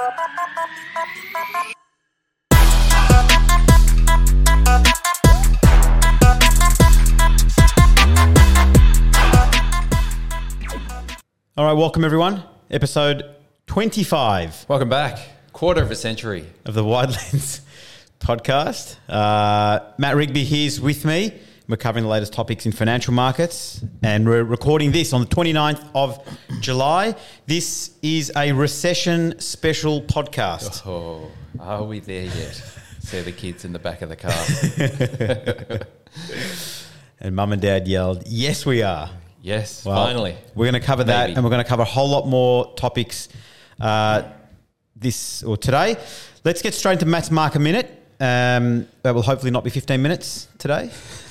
All right, welcome everyone. Episode 25 Welcome back. Quarter of a century. of the Wide Lens podcast. Uh, Matt Rigby here's with me. We're covering the latest topics in financial markets, and we're recording this on the 29th of July. This is a recession special podcast. Oh, are we there yet? See the kids in the back of the car. And mum and dad yelled, Yes, we are. Yes, Well, finally. We're going to cover that, Maybe. and we're going to cover a whole lot more topics uh, this or today. Let's get straight into Matt's market minute. Um, that will hopefully not be 15 minutes today.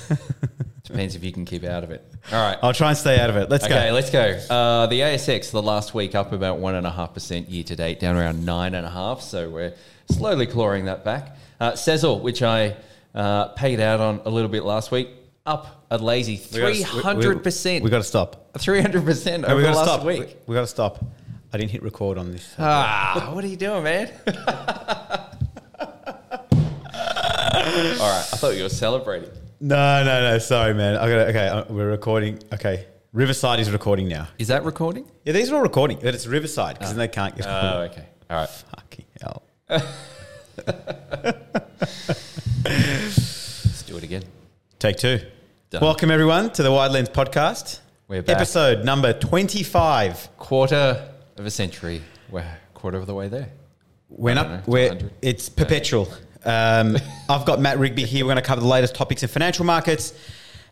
Depends if you can keep out of it. All right. I'll try and stay out of it. Let's Okay, go. let's go. Uh, the ASX the last week up about one and a half percent year to date, down around 9.5. So we're slowly clawing that back. Uh, Sezzle, which I uh, paid out on a little bit last week, up a lazy three hundred percent. We got to stop. Three hundred percent No, we the got to last stop. week. We, we got to stop. I didn't hit record on this. Ah, what are you doing, man? All right, I thought you were celebrating. No, no, no. Sorry, man. I got okay. uh, We're recording. Okay, Riverside is recording now. Is that recording? Yeah, these are all recording, but it's Riverside because then they can't get. Oh, okay. All right. Fucking hell. Let's do it again. Take two. Done. Welcome everyone to the Wide Lens podcast. We're back. Episode number twenty-five. Quarter of a century. We're quarter of the way there. I don't not. know, We're 200. it's perpetual. Um, I've got Matt Rigby here. We're going to cover the latest topics in financial markets,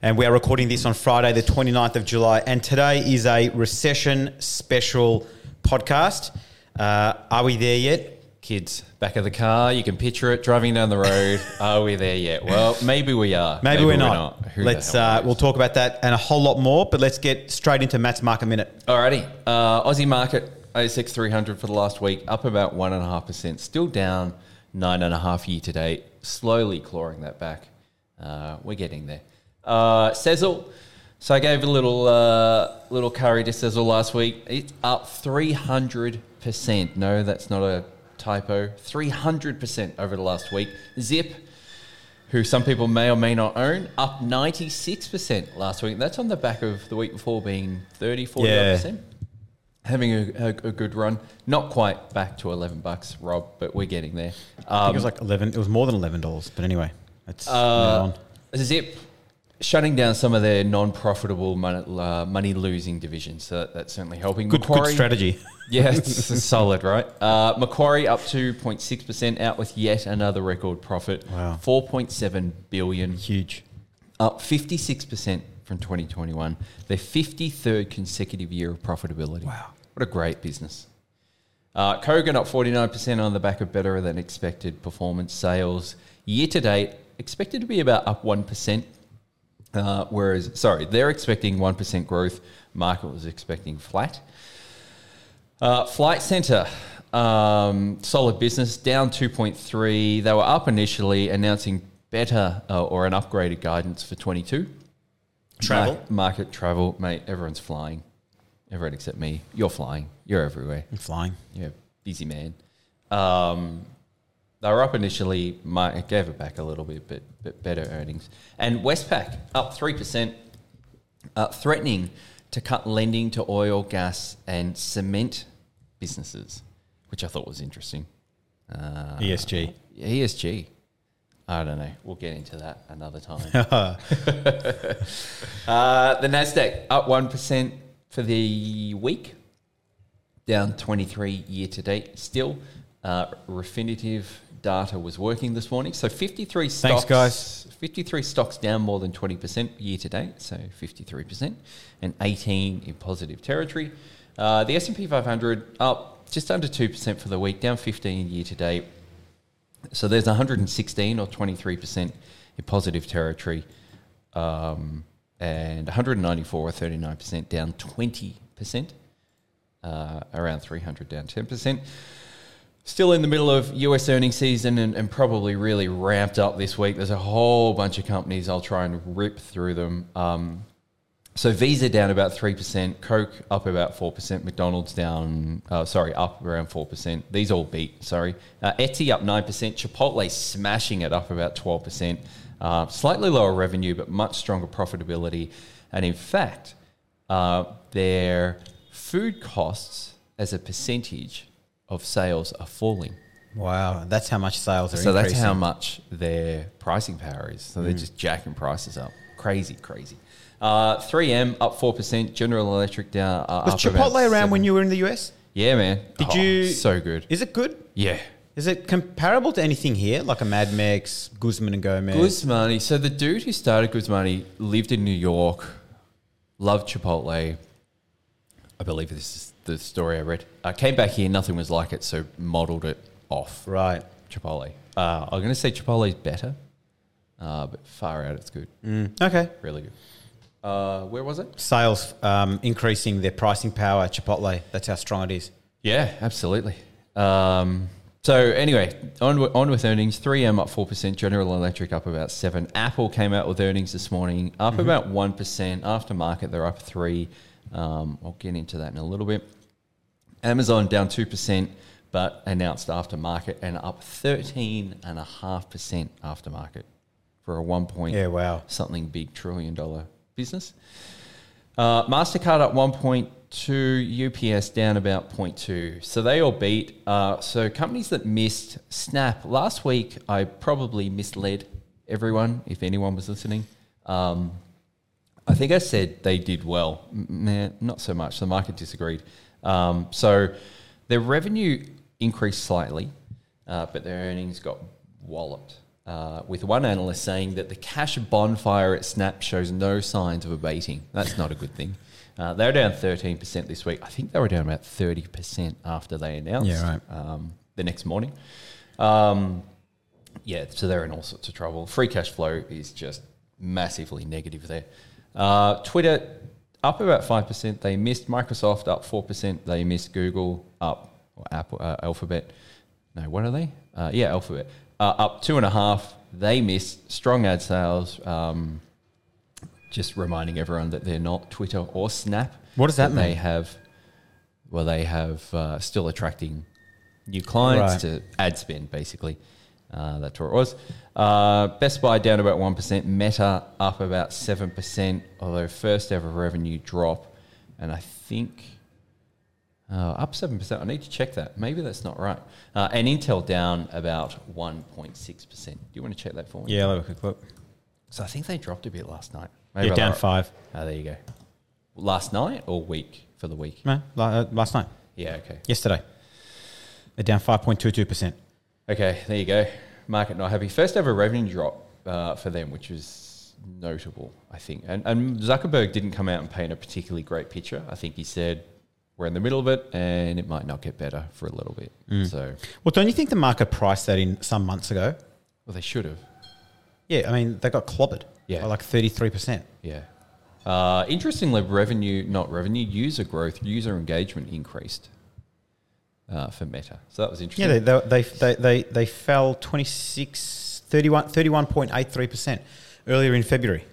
and we are recording this on Friday, the 29th of July. And today is a recession special podcast. Uh, are we there yet? Kids, back of the car. You can picture it driving down the road. Are we there yet? Well, maybe we are. Maybe, we're, not. Who let's. Uh, we'll talk about that and a whole lot more. But let's get straight into Matt's market minute. Alrighty. Uh, Aussie market, ASX 300 for the last week, up about 1.5%. Still down 9.5 year to date. Slowly clawing that back. Uh, we're getting there. Uh, Sezzle. So I gave a little uh, little curry to Sezzle last week. It's up 300%. No, that's not a typo. 300% over the last week. Zip who some people may or may not own, up 96% last week. That's on the back of the week before being 30, 40%. Yeah. Having a, a, a good run. Not quite back to 11 bucks, Rob, but we're getting there. I think Um, it was like eleven. It was more than eleven dollars. But anyway, let's uh. Zip shutting down some of their non-profitable money, uh, money losing divisions. So that, that's certainly helping. Good, good Macquarie- strategy. Yeah, it's solid, right? Uh, Macquarie up 2.6% out with yet another record profit. Wow. 4.7 billion. Huge. up 56% from 2021, their 53rd consecutive year of profitability. Wow. What a great business. Uh, Kogan up 49% on the back of better than expected performance sales. Year to date, expected to be about up 1%. Uh, whereas, sorry, they're expecting 1% growth. Market was expecting flat. Uh, Flight Centre, um, solid business, down 2.3. They were up initially, announcing better uh, or an upgraded guidance for 22. Travel? Market, market travel, mate. Everyone's flying. Everyone except me. You're flying. You're everywhere. I'm flying. You're a busy man. Um, they were up initially. My, gave it back a little bit, but, but better earnings. And Westpac up 3%, uh, threatening to cut lending to oil, gas, and cement businesses, which I thought was interesting. Uh, ESG. ESG. I don't know. We'll get into that another time. uh, the Nasdaq up one percent for the week, down twenty three year to date. Still, uh, Refinitiv data was working this morning, so fifty three stocks. Thanks, guys. Fifty three stocks down more than twenty percent year to date, so fifty three percent, and eighteen in positive territory. Uh, the S and P five hundred up just under two percent for the week, down fifteen year to date. So there's 116 or 23% in positive territory, um, and 194 or 39% down 20%, uh, around 300 down 10%. Still in the middle of US earnings season and, and probably really ramped up this week. There's a whole bunch of companies. I'll try and rip through them. Um, So Visa down about three percent, Coke up about four percent, McDonald's down, uh, sorry, up around four percent. These all beat. Sorry, uh, Etsy up nine percent, Chipotle smashing it up about twelve percent. Uh, slightly lower revenue, but much stronger profitability. And in fact, uh, their food costs as a percentage of sales are falling. Wow, that's how much sales are So increasing. that's how much their pricing power is. So they're Mm. just jacking prices up. Crazy, crazy. Uh, 3M up 4%, General Electric down uh, Was Chipotle around when you were in the US? Yeah, man. Did Oh, you? So good. Is it good? Yeah. Is it comparable to anything here, like a Mad Mex, Guzman and Gomez? Guzmani. So the dude who started Guzmani lived in New York, loved Chipotle. I believe this is the story I read. I came back here, nothing was like it, so modeled it off Right. Chipotle. Uh, I'm going to say Chipotle's better, uh, but far out, it's good. Mm, okay. Really good. Uh, where was it? Sales um, increasing their pricing power at Chipotle. That's how strong it is. Yeah, absolutely. Um, so anyway, on, on with earnings. 3M up 4%, General Electric up about 7 Apple came out with earnings this morning, up about 1%. Aftermarket, they're up 3 um, I'll get into that in a little bit. Amazon down 2%, but announced aftermarket and up 13.5% aftermarket for a 1 point Yeah, wow. something big trillion dollar business. Uh, Mastercard up 1.2, UPS down about 0.2. So they all beat. Uh, so companies that missed Snap last week, I probably misled everyone if anyone was listening. Um, I think I said they did well. Man, not so much. The market disagreed. Um, so their revenue increased slightly, uh, but their earnings got walloped. Uh, with one analyst saying that the cash bonfire at Snap shows no signs of abating. That's not a good thing. Uh, they were down 13% this week. I think they were down about 30% after they announced Yeah, right. um, the next morning. Um, yeah, so they're in all sorts of trouble. Free cash flow is just massively negative there. Uh, Twitter up about five percent. They missed Microsoft up four percent. They missed Google up or Apple uh, Alphabet. No, what are they? Uh, yeah, Alphabet uh, up two and a half. They missed strong ad sales. Um, just reminding everyone that they're not Twitter or Snap. What does that They mean? have, well, they have uh, still attracting new clients Right. to ad spend, basically. Uh, that's what it was. Uh, Best Buy down about 1%, Meta up about 7%, although first ever revenue drop. And I think uh, up 7%. I need to check that. Maybe that's not right. Uh, and Intel down about 1.6%. Do you want to check that for me? Yeah, I'll have a quick look. So I think they dropped a bit last night. Yeah, I down five. Oh, there you go. Last night or week for the week? No, la- uh, last night. Yeah, okay. Yesterday. They're down 5.22%. Okay, there you go. Market not happy. First ever revenue drop uh, for them, which was notable, I think. And, and Zuckerberg didn't come out and paint a particularly great picture. I think he said we're in the middle of it and it might not get better for a little bit. So, Well, don't you think the market priced that in some months ago? well, they should have. Yeah, I mean, they got clobbered Yeah. by like 33%. Yeah. Uh, interestingly, revenue, not revenue, user growth, user engagement increased uh, for Meta. So that was interesting. Yeah, they, they, they, they, they fell 26, 31, 31.83% earlier in February.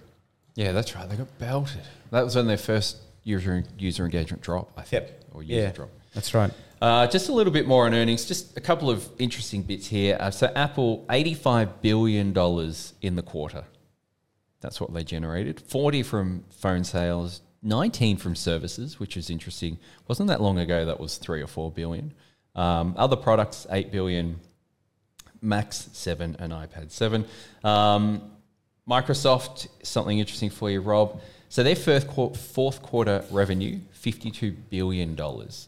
Yeah, that's right. They got belted. That was when their first user user engagement drop, I think, Yep. or user Yeah, drop. that's right. Uh, just a little bit more on earnings. Just a couple of interesting bits here. Uh, so Apple, eighty-five billion dollars in the quarter. That's what they generated. Forty from phone sales, nineteen from services, which is interesting. Wasn't that long ago? That was three or four billion. Um, other products, eight billion. Mac seven and iPad seven. Um, Microsoft, something interesting for you, Rob. So their fourth quarter, fourth quarter revenue, fifty-two billion dollars.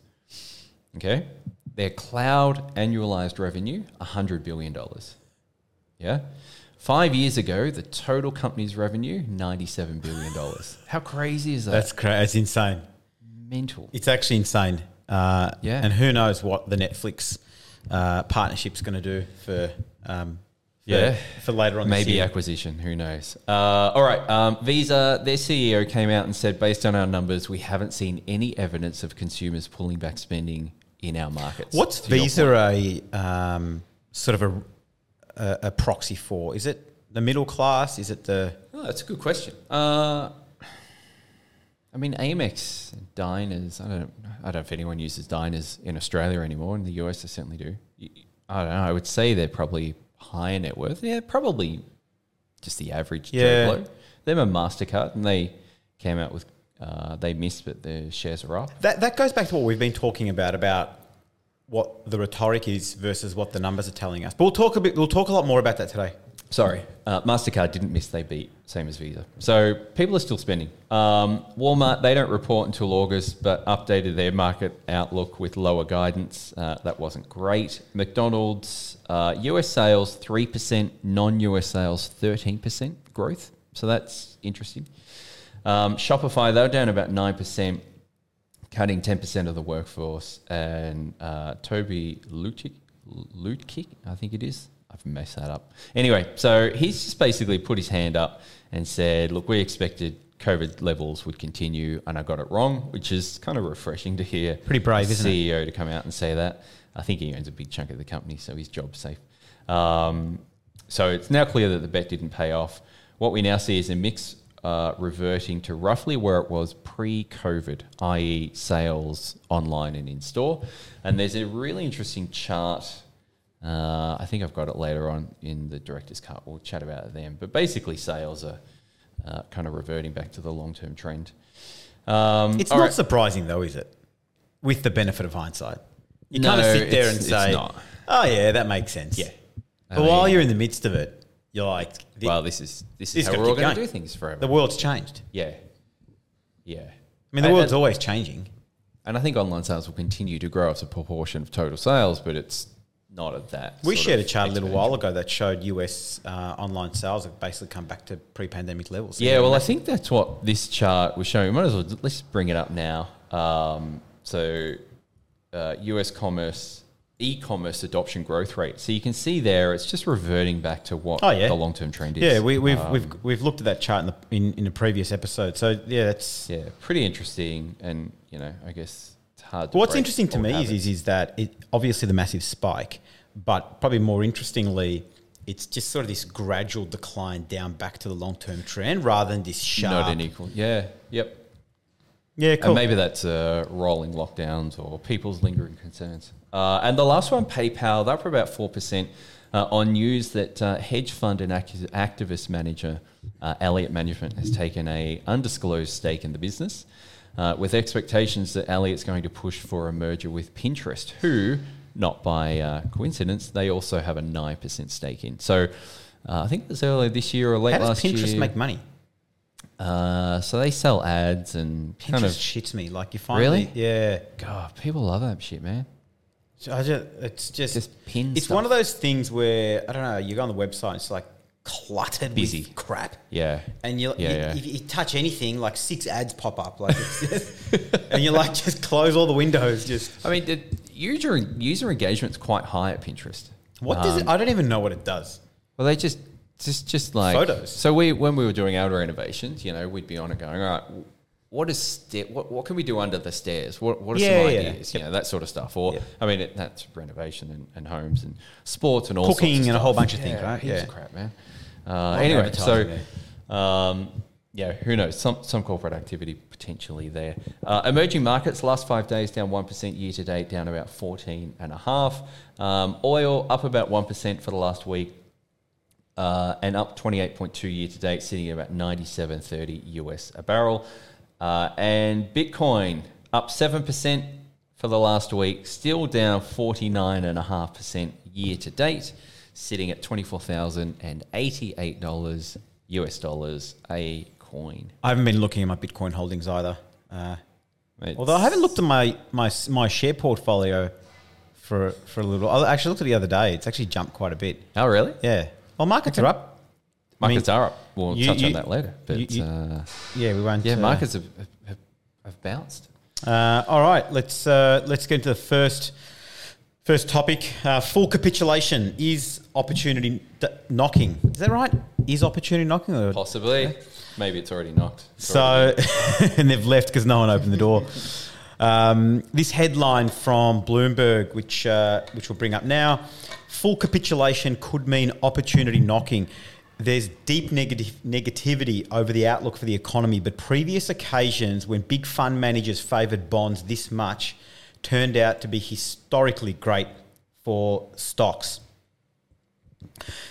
Okay, their cloud annualized revenue, hundred billion dollars. Yeah, five years ago, the total company's revenue, ninety-seven billion dollars. How crazy is that? That's crazy. It's insane. mental. It's actually insane. Uh, Yeah. And who knows what the Netflix uh, partnership's going to do for, um, for, Yeah. for later on this Maybe acquisition. Who knows? Uh, all right. Um, Visa, their CEO came out and said, based on our numbers, we haven't seen any evidence of consumers pulling back spending in our markets. What's Visa a um, sort of a, a, a proxy for? Is it the middle class? Is it the Oh, that's a good question. Uh, I mean, Amex diners. I don't. I don't know if anyone uses diners in Australia anymore. In the US, they certainly do. I don't know. I would say they're probably higher net worth. Yeah, probably just the average Yeah. Joe Blow. Them and Mastercard, and they came out with. Uh, they missed, but their shares are up. That that goes back to what we've been talking about about what the rhetoric is versus what the numbers are telling us. But we'll talk a bit. We'll talk a lot more about that today. Sorry, uh, Mastercard didn't miss; they beat, same as Visa. So people are still spending. Um, Walmart they don't report until August, but updated their market outlook with lower guidance. Uh, that wasn't great. McDonald's uh, U.S. sales three percent, non-U.S. sales thirteen percent growth. So that's interesting. Um, Shopify they were down about nine percent cutting 10% of the workforce. And uh, Toby Lutkick, Lutkick, I think it is. I've messed that up. Anyway, so he's just basically put his hand up and said, look, we expected COVID levels would continue and I got it wrong, which is kind of refreshing to hear. Pretty brave, isn't it? CEO to come out and say that. I think he owns a big chunk of the company, so his job's safe. Um, so it's now clear that the bet didn't pay off. What we now see is a mix uh, reverting to roughly where it was pre-COVID, i.e., sales online and in store. And there's a really interesting chart. Uh, I think I've got it later on in the director's cut. We'll chat about it then. But basically, sales are uh, kind of reverting back to the long-term trend. Um, It's not right. surprising though, is it? With the benefit of hindsight, you No, kind of sit there and say. "Oh yeah, that makes sense." Yeah. I But while mean- you're in the midst of it, you're like, the, well, this is this This is how we're all going to do things forever. the world's changed. yeah, yeah. I mean, the And- world's and- always changing. And I think online sales will continue to grow as a proportion of total sales, but it's not at that. We shared a chart a little while ago that showed US uh, online sales have basically come back to pre-pandemic levels. Yeah, well, I think that's what this chart was showing. We Might as well let's bring it up now. Um, so, uh, US commerce, e-commerce adoption growth rate. So you can see there, it's just reverting back to what Oh, yeah. the long-term trend is. yeah, we, we've Um, we've we've looked at that chart in the in, in a previous episode. So yeah, that's yeah, pretty interesting, and you know, I guess it's hard. to What's interesting to me is, habits. is is that it obviously the massive spike, but probably more interestingly, it's just sort of this gradual decline down back to the long term trend rather than this sharp. not an equal. Yeah, yep. yeah, cool. And maybe that's uh, rolling lockdowns or people's lingering concerns. Uh, and the last one, PayPal, they're up about 4% uh, on news that uh, hedge fund and acti- activist manager uh, Elliott Management has taken a undisclosed stake in the business uh, with expectations that Elliott's going to push for a merger with Pinterest, who, not by uh, coincidence, they also have a 9% stake in. So uh, I think it was earlier this year or late last year. How does last Pinterest year. make money? uh, so they sell ads and Pinterest kind of shits me. Like you find Really? yeah. God, people love that shit, man. So I just, it's just, Just pin It's stuff. one of those things where I don't know. You go on the website, it's like cluttered Busy. with crap. Yeah. And you, Yeah, you, yeah. if you touch anything, like six ads pop up, like, it's just, and you're like, just close all the windows. Just I mean, the user user engagement's quite high at Pinterest. what does it? Um, I don't even know what it does. Well, they just just just like Photos. So we when we were doing our renovations, you know, we'd be on it going, all right, what is sta- what what can we do under the stairs? What what are Yeah, some yeah. ideas? You know, that sort of stuff. Or Yep. I mean, it, that's renovation and, and homes and sports and all Cooking sorts of and a whole bunch of things, right? heaps Yeah. of crap, man. Uh, anyway, so. Um, yeah, who knows? Some some corporate activity potentially there. Uh, emerging markets last five days down one percent year to date, down about fourteen and a half. Um, oil up about one percent for the last week, uh, and up twenty eight point two year to date, sitting at about ninety seven thirty US a barrel. Uh, and Bitcoin up seven percent for the last week, still down forty nine and a half percent year to date, sitting at twenty four thousand and eighty eight dollars US dollars a coin. I haven't been looking at my Bitcoin holdings either. Uh, although I haven't looked at my, my my share portfolio for for a little. I actually looked at it the other day. It's actually jumped quite a bit. Oh, really? Yeah. Well, markets are up. I mean, Markets are up. We'll you- touch you- on that later. But you- you- uh, Yeah, we won't. yeah, uh, markets have, have, have bounced. Uh, all right, let's uh, let's get into the first first topic. Uh, full capitulation is opportunity d- knocking. Is that right? Is opportunity knocking? Or? Possibly. Maybe it's already knocked. It's So, already- and they've left because no one opened the door. Um, this headline from Bloomberg, which uh, which we'll bring up now, full capitulation could mean opportunity knocking. There's deep negative negativity over the outlook for the economy, but previous occasions when big fund managers favoured bonds this much turned out to be historically great for stocks.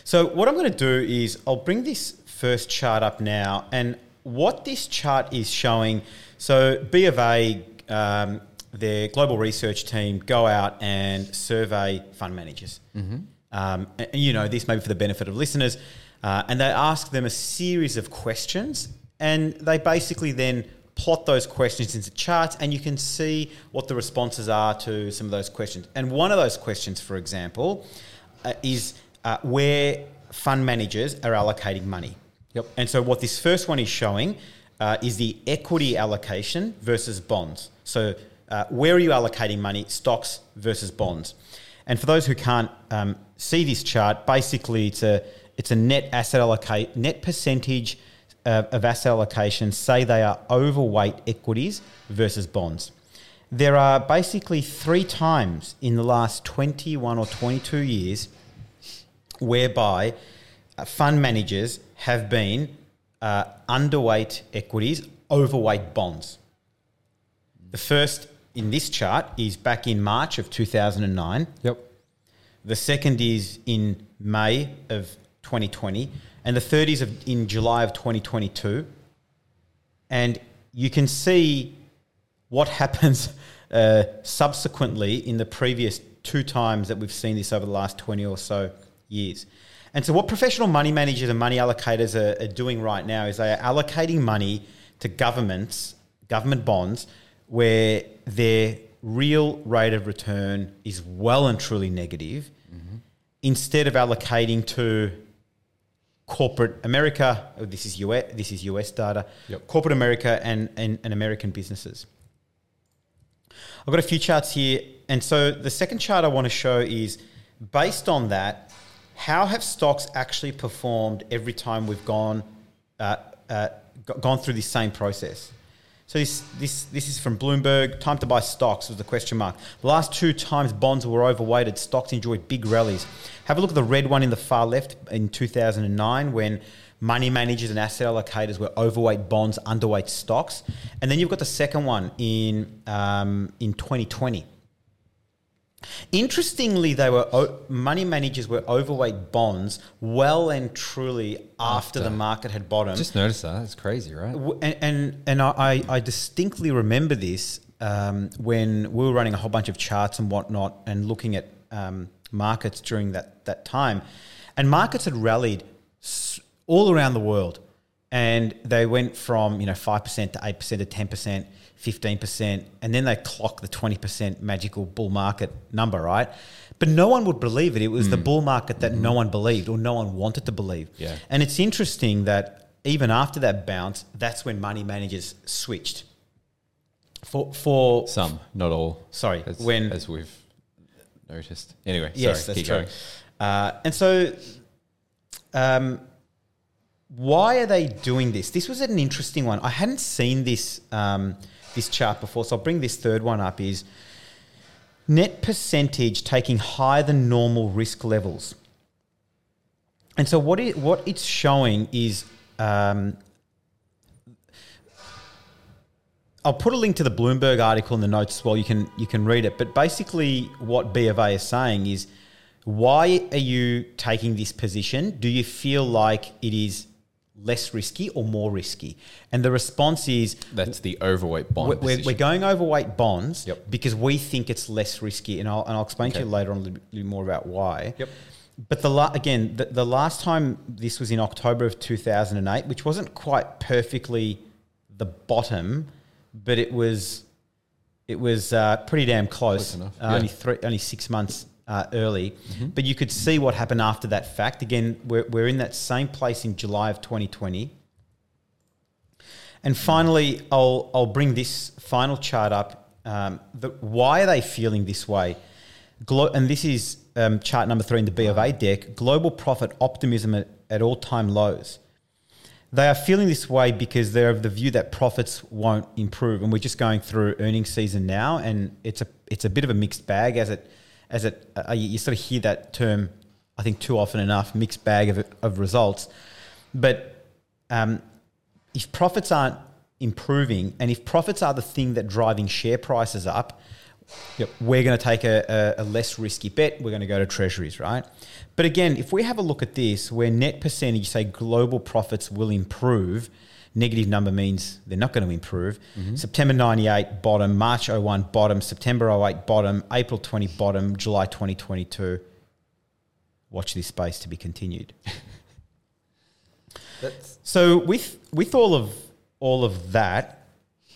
So what I'm going to do is I'll bring this first chart up now, and what this chart is showing. So B of A, um, their global research team, go out and survey fund managers. Mm-hmm. Um, and, you know, this may be for the benefit of listeners, uh, and they ask them a series of questions, and they basically then plot those questions into charts, and you can see what the responses are to some of those questions. And one of those questions, for example, uh, is uh, where fund managers are allocating money. Yep. And so what this first one is showing uh, is the equity allocation versus bonds. So uh, where are you allocating money? Stocks versus bonds. And for those who can't um, see this chart, basically it's a it's a net asset allocate net percentage uh, of asset allocation. Say they are overweight equities versus bonds. There are basically three times in the last 21 or 22 years whereby uh, fund managers have been uh, underweight equities, overweight bonds. The first in this chart is back in March of 2009. Yep. The second is in May of 2020. And the 30s of, in July of 2022. And you can see what happens uh, subsequently in the previous two times that we've seen this over the last 20 or so years. And so, what professional money managers and money allocators are, are doing right now is they are allocating money to governments, government bonds, where their real rate of return is well and truly negative, mm-hmm. instead of allocating to corporate America. Oh, this is US. This is US data. Yep. Corporate America and, and, and American businesses. I've got a few charts here, and so the second chart I want to show is based on that. How have stocks actually performed every time we've gone uh, uh, gone through this same process? So this this this is from Bloomberg. Time to buy stocks was the question mark. The last two times bonds were overweighted, stocks enjoyed big rallies. Have a look at the red one in the far left in 2009 when money managers and asset allocators were overweight bonds, underweight stocks, and then you've got the second one in um, in 2020 Interestingly, they were money managers were overweight bonds well and truly after, after. the market had bottomed. Just noticed that. It's crazy, right? And and, and I, I distinctly remember this um, when we were running a whole bunch of charts and whatnot and looking at um, markets during that, that time. And markets had rallied all around the world. And they went from, you know, 5% to 8% to 10% 15%, and then they clock the 20% magical bull market number, right? But no one would believe it. It was mm. the bull market that mm. no one believed or no one wanted to believe. Yeah. And it's interesting that even after that bounce, that's when money managers switched. For for some, not all. Sorry, as, when as we've noticed. Anyway, yes, sorry, that's true. Uh, and so, um, why are they doing this? This was an interesting one. I hadn't seen this. Um, this chart before, so I'll bring this third one up is net percentage taking higher than normal risk levels. And so what it, what it's showing is um, I'll put a link to the Bloomberg article in the notes as well. You can you can read it. But basically, what B of A is saying is, why are you taking this position? Do you feel like it is less risky or more risky? And the response is that's the overweight bond. We're, we're going overweight bonds yep. because we think it's less risky, and I'll, and I'll explain okay. to you later on a little bit more about why. Yep. But the la- again, the, the last time this was in October of 2008, which wasn't quite perfectly the bottom, but it was it was uh, pretty damn close. close uh, yeah. Only three, only six months uh, early, mm-hmm. but you could see what happened after that fact. Again, we're, we're in that same place in July of 2020. And finally, I'll, I'll bring this final chart up. Um, the, why are they feeling this way? Glo- and this is um, chart number three in the B of A deck global profit optimism at, at all time lows. They are feeling this way because they're of the view that profits won't improve. And we're just going through earnings season now, and it's a, it's a bit of a mixed bag as it as it uh, you sort of hear that term, I think too often enough, mixed bag of, of results. but um, if profits aren't improving, and if profits are the thing that driving share prices up, Yep. we're going to take a, a, a less risky bet. We're going to go to treasuries, right? But again, if we have a look at this, where net percentage say global profits will improve, negative number means they're not going to improve. September 98 bottom, March 01 bottom, September 08 bottom, April 20 bottom, July 2022. Watch this space to be continued. So with with all of all of that,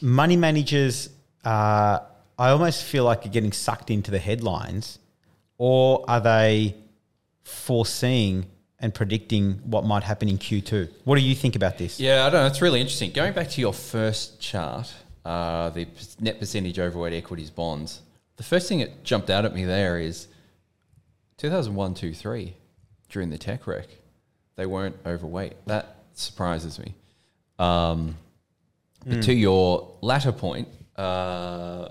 money managers, uh, I almost feel like are getting sucked into the headlines, or are they foreseeing and predicting what might happen in Q2? What do you think about this? Yeah, I don't know. It's really interesting. Going back to your first chart, uh, the net percentage overweight equities bonds, the first thing that jumped out at me there is 2001, 2, 3, during the tech wreck, they weren't overweight. That surprises me. Um, but to your latter point, uh,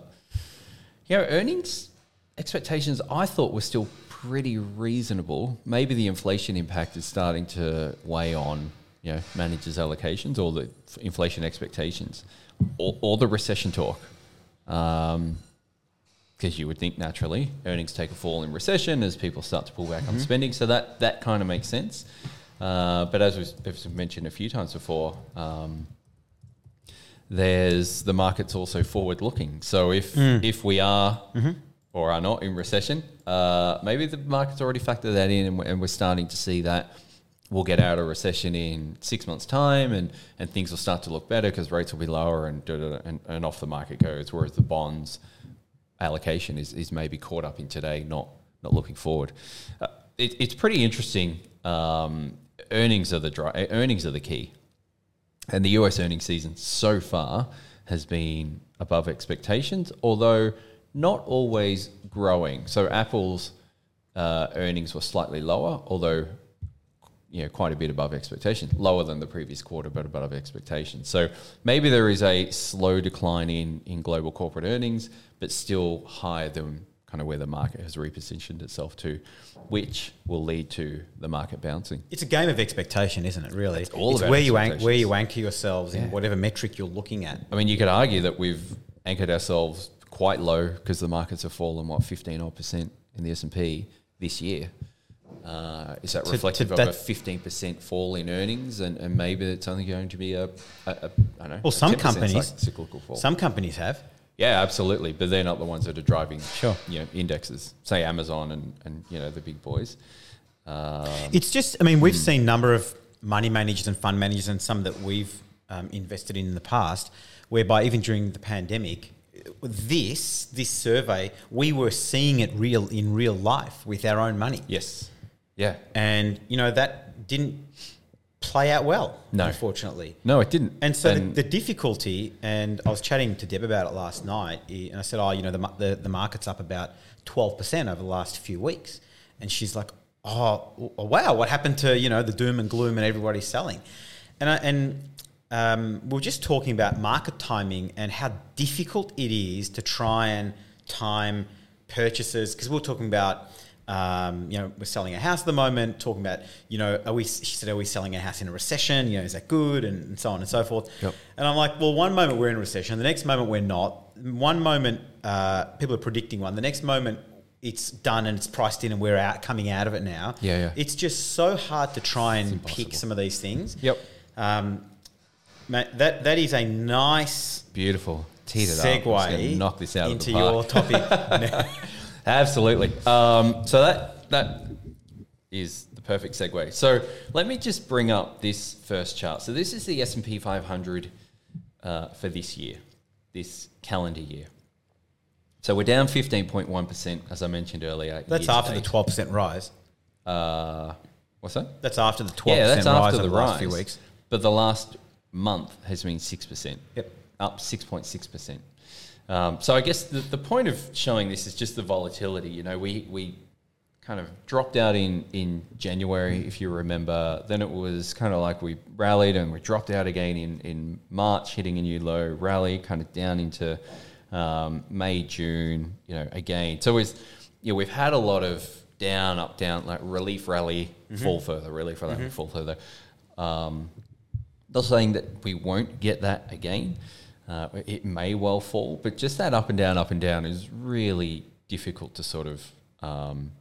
you know, earnings expectations I thought were still pretty reasonable. Maybe the inflation impact is starting to weigh on you know managers' allocations or the inflation expectations, or, or the recession talk. Um, because you would think naturally earnings take a fall in recession as people start to pull back on spending. So that that kind of makes sense. Uh, but as we've, as we've mentioned a few times before, um, there's the market's also forward looking. So if if we are or are not in recession, uh, maybe the market's already factored that in, and we're, starting to see that we'll get out of recession in six months' time, and, and things will start to look better because rates will be lower, and, and and off the market goes. Whereas the bonds allocation is, is maybe caught up in today, not not looking forward. Uh, it, it's pretty interesting. Um, earnings are the dri- earnings are the key, and the US earnings season so far has been above expectations, although not always growing. So Apple's uh, earnings were slightly lower, although you know, quite a bit above expectation, lower than the previous quarter, but above expectation. So maybe there is a slow decline in, in global corporate earnings, but still higher than kind of where the market has repositioned itself to, which will lead to the market bouncing. It's a game of expectation, isn't it? Really, it's all about where you anch- where you anchor yourselves in whatever metric you're looking at. I mean, you could argue that we've anchored ourselves quite low because the markets have fallen what fifteen odd percent in the S and P this year. Uh, is that To- reflective to of a that- fifteen percent fall in earnings, and, and maybe it's only going to be a, a, a I don't know. Well, a some 10% companies- cyc- cyclical fall. Some companies have. yeah, absolutely, but they're not the ones that are driving Sure. you know indexes. Say Amazon and and you know the big boys. Um, It's just, I mean, we've seen number of money managers and fund managers, and some that we've um, invested in in the past, whereby even during the pandemic, this this survey, we were seeing it real in real life with our own money, yes, yeah, and you know that didn't play out well, No. unfortunately. no, it didn't. And so the, the difficulty, and I was chatting to Deb about it last night, and I said, "Oh, you know, the the, the market's up about twelve percent over the last few weeks," and she's like, oh, "Oh, wow, what happened to you know the doom and gloom and everybody selling?" And I, and um, we were just talking about market timing and how difficult it is to try and time purchases because we're talking about. Um, you know, we're selling a house at the moment. Talking about, you know, are we? She said, "Are we selling a house in a recession? You know, is that good?" And, and so on and so forth. Yep. And I'm like, well, one moment we're in a recession, the next moment we're not. One moment uh, people are predicting one, the next moment it's done and it's priced in and we're out coming out of it now. Yeah, yeah. It's just so hard to try and pick some of these things. Yep. Um, mate, that that is a nice beautiful. Teed it up. I'm just gonna segue knock this out into of the park. your topic. Absolutely. Um, so that that is the perfect segue. So let me just bring up this first chart. So this is the S and P 500 uh, for this year, this calendar year. So we're down 15.1 percent, as I mentioned earlier. That's after the twelve percent rise. Uh, what's that? That's after the twelve Yeah, percent that's rise after the the last rise. few weeks. But the last month has been six percent. Yep. up 6.6%. Um, so I guess the, the point of showing this is just the volatility. You know, we, we kind of dropped out in, in January, if you remember. Then it was kind of like we rallied and we dropped out again in, in March, hitting a new low, rally kind of down into um, May, June, you know, again. So it's, you know, we've had a lot of down, up, down, like relief rally, fall further, relief rally, fall further. Um, not saying that we won't get that again. Uh, it may well fall, but just that up and down, up and down is really difficult to sort of um,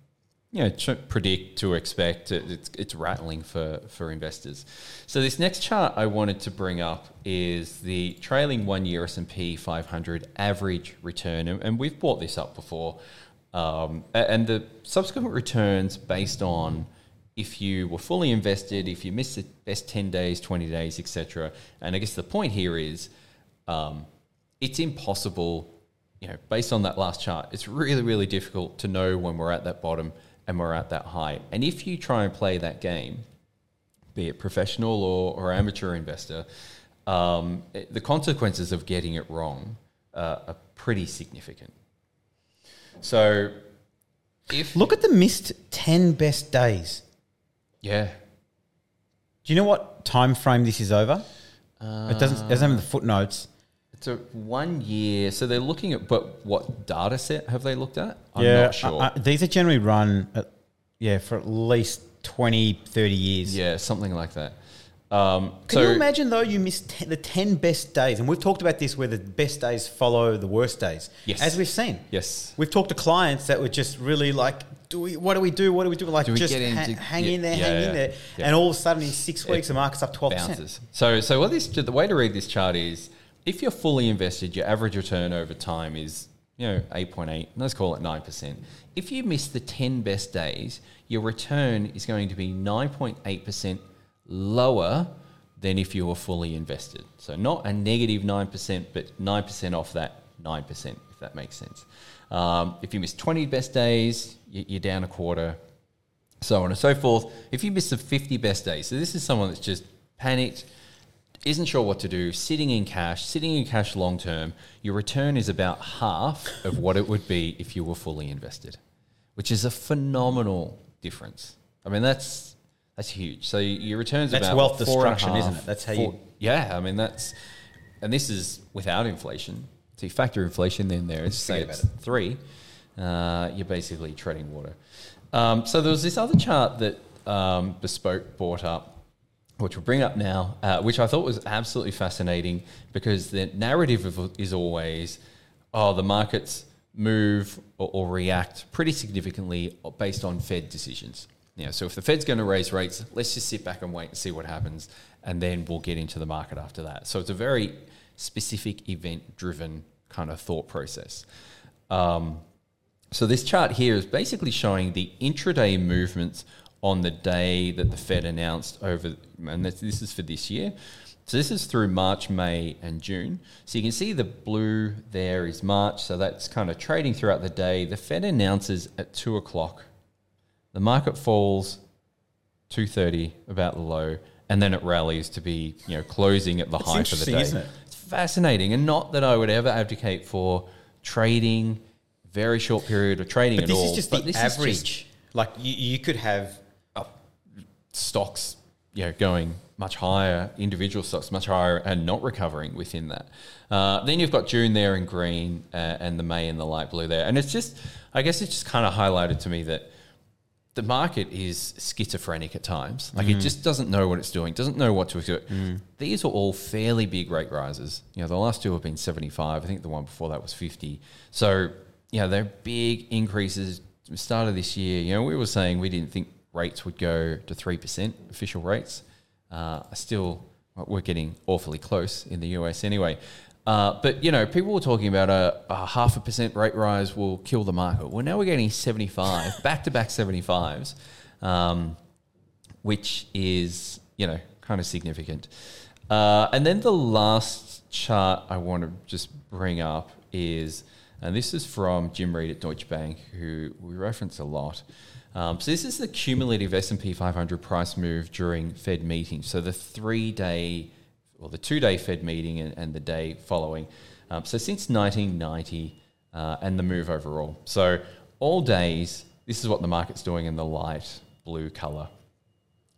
you know to predict to expect. It's it's rattling for for investors. So this next chart I wanted to bring up is the trailing one year S and P 500 average return, and, and we've brought this up before. Um, and the subsequent returns based on if you were fully invested, if you missed the best 10 days, 20 days, etc. And I guess the point here is um, it's impossible, you know, based on that last chart, it's really, really difficult to know when we're at that bottom and we're at that high. And if you try and play that game, be it professional or, or amateur investor, um, it- the consequences of getting it wrong uh, are pretty significant. So, if Look at the missed 10 best days. Yeah, Do you know what time frame this is over? it doesn't, it doesn't have the footnotes. It's a one year. So they're looking at, but what data set have they looked at? I'm not sure. uh, uh, these are generally run, at, yeah, for at least 20, 30 years. yeah, something like that. Um, Can so you imagine though you missed te- the 10 best days? And we've talked about this where the best days follow the worst days. Yes. As we've seen. Yes. We've talked to clients that were just really like, do we, what do we do? What do we do? Like, Do just get ha- hang yeah, in there, yeah, hang yeah, in there. And all of a sudden in six It weeks, the market's up 12%. bounces. So, so what this the way to read this chart is if you're fully invested, your average return over time is you know eight point eight. Let's call it nine percent. If you miss the ten best days, your return is going to be nine point eight percent lower than if you were fully invested. So not a negative negative nine percent, but nine percent off that nine percent, if that makes sense. Um, if you miss twenty best days, you're down a quarter so on and so forth. If you miss the 50 best days, so this is someone that's just panicked, isn't sure what to do, sitting in cash, sitting in cash long term, your return is about half of what it would be if you were fully invested, which is a phenomenal difference. I mean, that's that's huge. So your returns That's about wealth four and a destruction, isn't it? That's how four- you- Yeah, I mean that's, and this is without inflation. So you factor inflation in there, it's say it's three, uh, you're basically treading water. Um, so there was this other chart that um, Bespoke brought up, which we'll bring up now, uh, which I thought was absolutely fascinating because the narrative is always, oh, the markets move or, or react pretty significantly based on Fed decisions. Know, so if the Fed's going to raise rates, let's just sit back and wait and see what happens, and then we'll get into the market after that. So it's a very specific event-driven kind of thought process. Um, so this chart here is basically showing the intraday movements on the day that the Fed announced over, and this, this is for this year. So this is through March, May, and June. So you can see the blue there is March. So that's kind of trading throughout the day. The Fed announces at two o'clock. The market falls two thirty, about the low, and then it rallies to be you know closing at the high for the day. isn't it? It's fascinating, and not that I would ever advocate for trading very short period of trading But at this all. is just but the average. just like you, you could have stocks, you know, going much higher, individual stocks much higher, and not recovering within that. Uh, then you've got June there in green, uh, and the May in the light blue there, and it's just, I guess, it's just kind of highlighted to me that the market is schizophrenic at times. Like it just doesn't know what it's doing, doesn't know what to expect. These are all fairly big rate rises. You know, the last two have been 75. I think the one before that was 50. So, you know, they're big increases. The start of this year, you know, we were saying we didn't think rates would go to 3% official rates. Uh, still, we're getting awfully close in the US anyway. Uh, but you know, people were talking about a, a half a percent rate rise will kill the market. Well, now we're getting seventy five back to back seventy fives, um, which is you know kind of significant. Uh, and then the last chart I want to just bring up is, and this is from Jim Reid at Deutsche Bank, who we reference a lot. Um, so this is the cumulative S and P 500 price move during Fed meetings. So the three day, or the two day Fed meeting and, and the day following. Um, so since 1990 uh, and the move overall. So all days, this is what the market's doing in the light blue color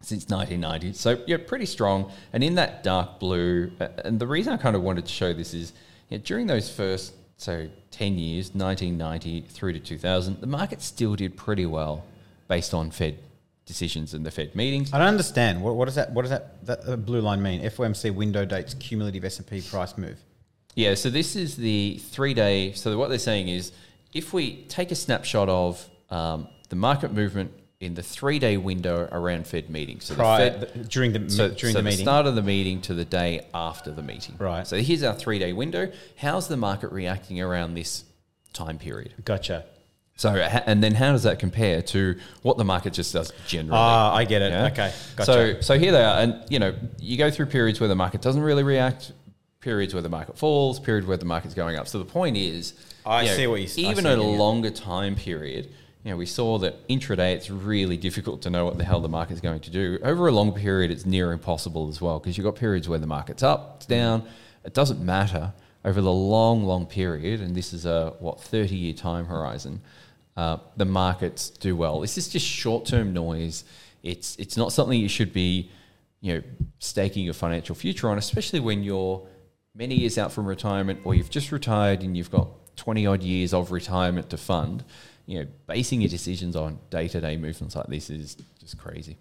since 1990. So yeah, pretty strong. And in that dark blue, and the reason I kind of wanted to show this is you know, during those first so 10 years, 1990 through to 2000, the market still did pretty well based on Fed decisions and the Fed meetings. I don't understand. What, what does that? What does that, that blue line mean? FOMC window dates cumulative S and P price move. Yeah, so this is the three day. So what they're saying is, if we take a snapshot of um, the market movement in the three day window around Fed meetings, so Prior, the Fed, during the so, during so the meeting. start of the meeting to the day after the meeting. Right. So here's our three day window. How's the market reacting around this time period? Gotcha. So and then how does that compare to what the market just does generally? Ah, I get it. Yeah? Okay, gotcha. So so here they are, and you know you go through periods where the market doesn't really react, periods where the market falls, periods where the market's going up. So the point is, I you know, see what you even see at a longer time period. You know, we saw that intraday it's really difficult to know what the hell the market's going to do. Over a long period, it's near impossible as well because you've got periods where the market's up, it's down. It doesn't matter over the long, long period, and this is a what thirty year time horizon. Uh, the markets do well. This is just short term noise. It's it's not something you should be, you know, staking your financial future on, especially when you're many years out from retirement or you've just retired and you've got twenty odd years of retirement to fund. You know, basing your decisions on day to day movements like this is just crazy.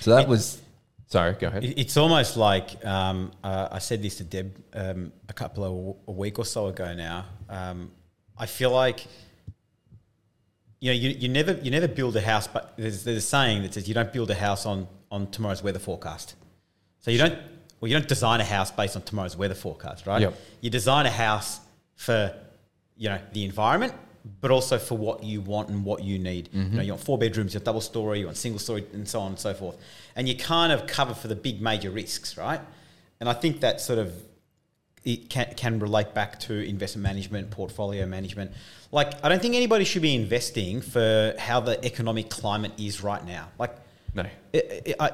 So that was. Sorry, go ahead. It's almost like um, uh, I said this to Deb um, a couple of a week or so ago now. Um, I feel like you know you, you never you never build a house, but there's, there's a saying that says you don't build a house on on tomorrow's weather forecast. So you don't well you don't design a house based on tomorrow's weather forecast, right? Yep. You design a house for you know the environment, but also for what you want and what you need. You know, mm-hmm. you want four bedrooms, you want double story, you want single story, and so on and so forth. And you kind of cover for the big major risks, right? And I think that sort of it can, can relate back to investment management, portfolio management. Like, I don't think anybody should be investing for how the economic climate is right now. Like, No.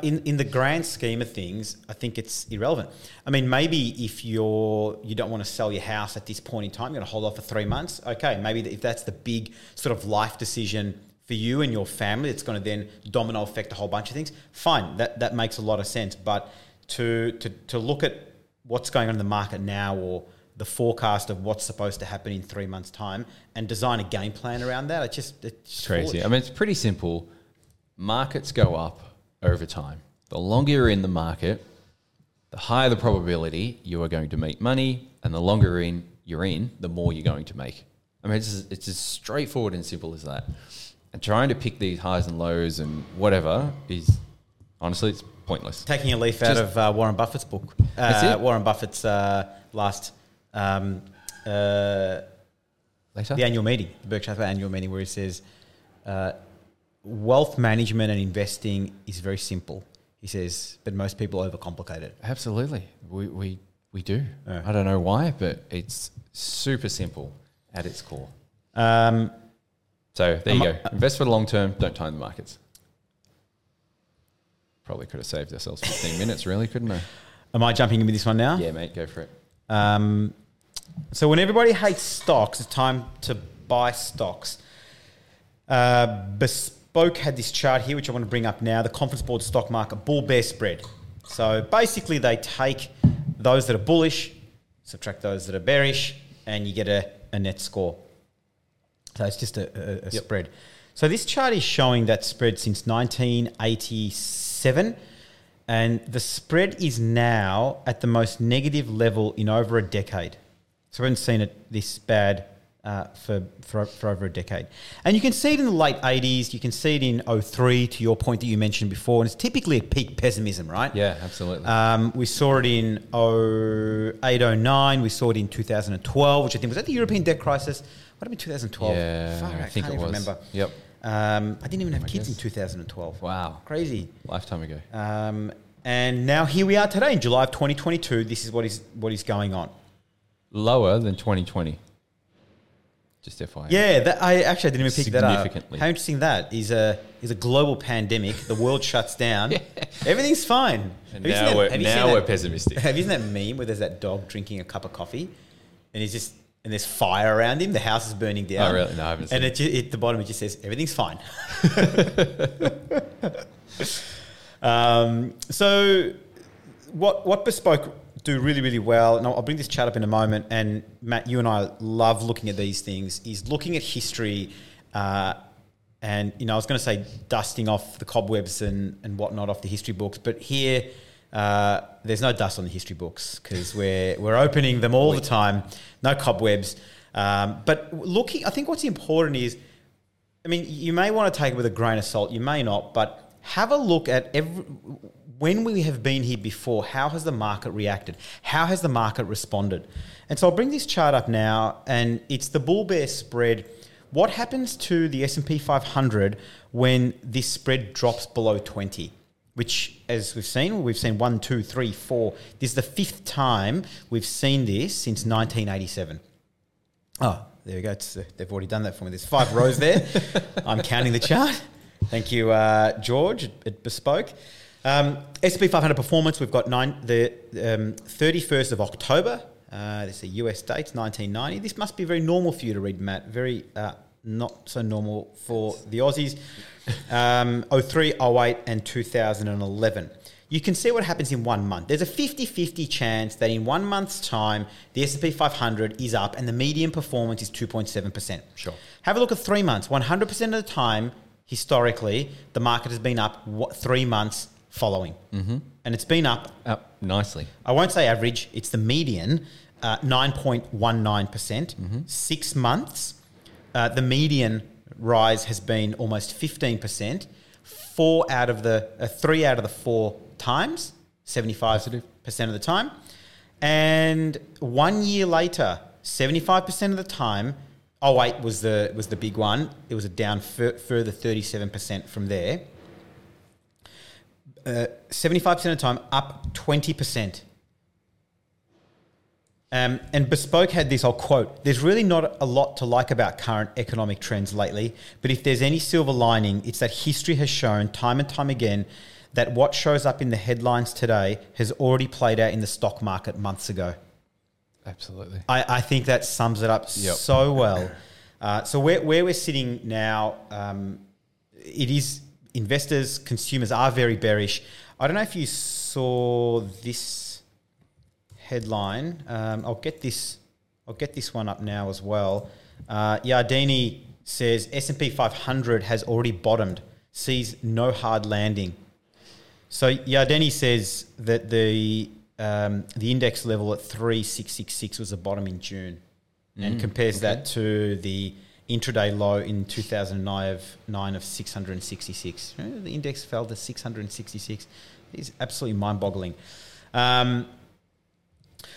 in in the grand scheme of things, I think it's irrelevant. I mean, maybe if you're you don't want to sell your house at this point in time, you're going to hold off for three months. Okay, maybe if that's the big sort of life decision for you and your family, it's going to then domino affect a whole bunch of things. Fine, that that makes a lot of sense. But to to to look at what's going on in the market now or the forecast of what's supposed to happen in three months' time and design a game plan around that, it's just it's crazy. foolish. I mean, it's pretty simple. Markets go up over time. The longer you're in the market, the higher the probability you are going to make money, and the longer in you're in, the more you're going to make. I mean, it's just, it's as straightforward and simple as that. And trying to pick these highs and lows and whatever is honestly, it's pointless. Taking a leaf out Just- of uh, Warren Buffett's book. Uh? Warren Buffett's uh, last um, uh, Later, the annual meeting, the Berkshire Hathaway annual meeting, where he says, uh, "Wealth management and investing is very simple." He says, but most people overcomplicate it. absolutely, we we we do. Yeah. I don't know why, but it's super simple at its core. Um, So there you go. Invest for the long term. Don't time the markets. Probably could have saved ourselves 15 minutes, really, couldn't I? am I jumping in with this one now? Yeah, mate, go for it. Um, so when everybody hates stocks, it's time to buy stocks. Uh, Bespoke had this chart here, which I want to bring up now. The Conference Board stock market bull bear spread. So basically, they take those that are bullish, subtract those that are bearish, and you get a, a net score. So it's just a, a, a Yep. spread. So this chart is showing that spread since 1987, and the spread is now at the most negative level in over a decade. So we haven't seen it this bad uh, for, for for over a decade. And you can see it in the late 80s. You can see it in 03, to your point that you mentioned before, and it's typically a peak pessimism, right? Yeah, absolutely. Um, we saw it in 08, 09. We saw it in 2012, which I think was that the European debt crisis. What happened in 2012? yeah, Fuck, I think can't it even was. remember. Yep. Um, I didn't even have I kids in 2012. Wow. Crazy. Lifetime ago. Um, and now here we are today in July of 2022. This is what is what is going on. Lower than 2020. Just FYI. Yeah, that, I actually I didn't even pick that up. Significantly. How interesting that is a is a global pandemic. The world shuts down. Everything's fine. And Have you seen now that- we're, have you seen now that- we're pessimistic. Have you seen that meme where there's that dog drinking a cup of coffee, and he's just and there's fire around him. The house is burning down. Oh, really? No, I haven't seen And it. it, ju- at the bottom it just says everything's fine. um, so what what bespoke do really really well, and I'll, bring this chat up in a moment. And Matt, you and I love looking at these things. Is looking at history. Uh, and you know, I was going to say dusting off the cobwebs and, and whatnot off the history books, but here uh, there's no dust on the history books because we're we're opening them all the time. No cobwebs. Um, but looking, I think what's important is, I mean, you may want to take it with a grain of salt. You may not, but have a look at every when we have been here before, how has the market reacted? How has the market responded? And so I'll bring this chart up now, and it's the bull bear spread. What happens to the S&P 500 when this spread drops below 20? Which, as we've seen, we've seen one, two, three, four. This is the fifth time we've seen this since 1987. Oh, there we go. Uh, they've already done that for me. There's five rows there. I'm counting the chart. Thank you, uh, George at Bespoke. Um, S&P 500 performance. We've got nine, the um, 31st of October. Uh, this is a US date, 1990. This must be very normal for you to read, Matt. Very uh, not so normal for the Aussies. Um, 03, 08, and 2011. You can see what happens in one month. There's a 50-50 chance that in one month's time, the S&P 500 is up and the median performance is 2.7%. Sure. Have a look at three months. 100% of the time, historically, the market has been up three months following. Mm-hmm. And it's been up, Up nicely. I won't say average, it's the median, uh, 9.19%. percent Six months, uh, the median rise has been almost 15%. Four out of the, uh, three out of the four times, 75% of the time. And one year later, 75% of the time, oh wait, was the, was the big one. It was a down fur- further 37% from there. Uh, 75% of the time, up 20%. Um, and Bespoke had this, I'll quote, there's really not a lot to like about current economic trends lately, but if there's any silver lining, it's that history has shown time and time again that what shows up in the headlines today has already played out in the stock market months ago. Absolutely. I, I think that sums it up Yep. so well. Uh, so where, where we're sitting now, um, it is investors, consumers are very bearish. I don't know if you saw this headline. Um, I'll get this. I'll get this one up now as well. Uh, Yardeni says S and P 500 has already bottomed, sees no hard landing. So Yardeni says that the um, the index level at three six six six was the bottom in June, and compares that to the intraday low in 2009 of, nine of 666. Uh, The index fell to 666. It's absolutely mind-boggling. Um,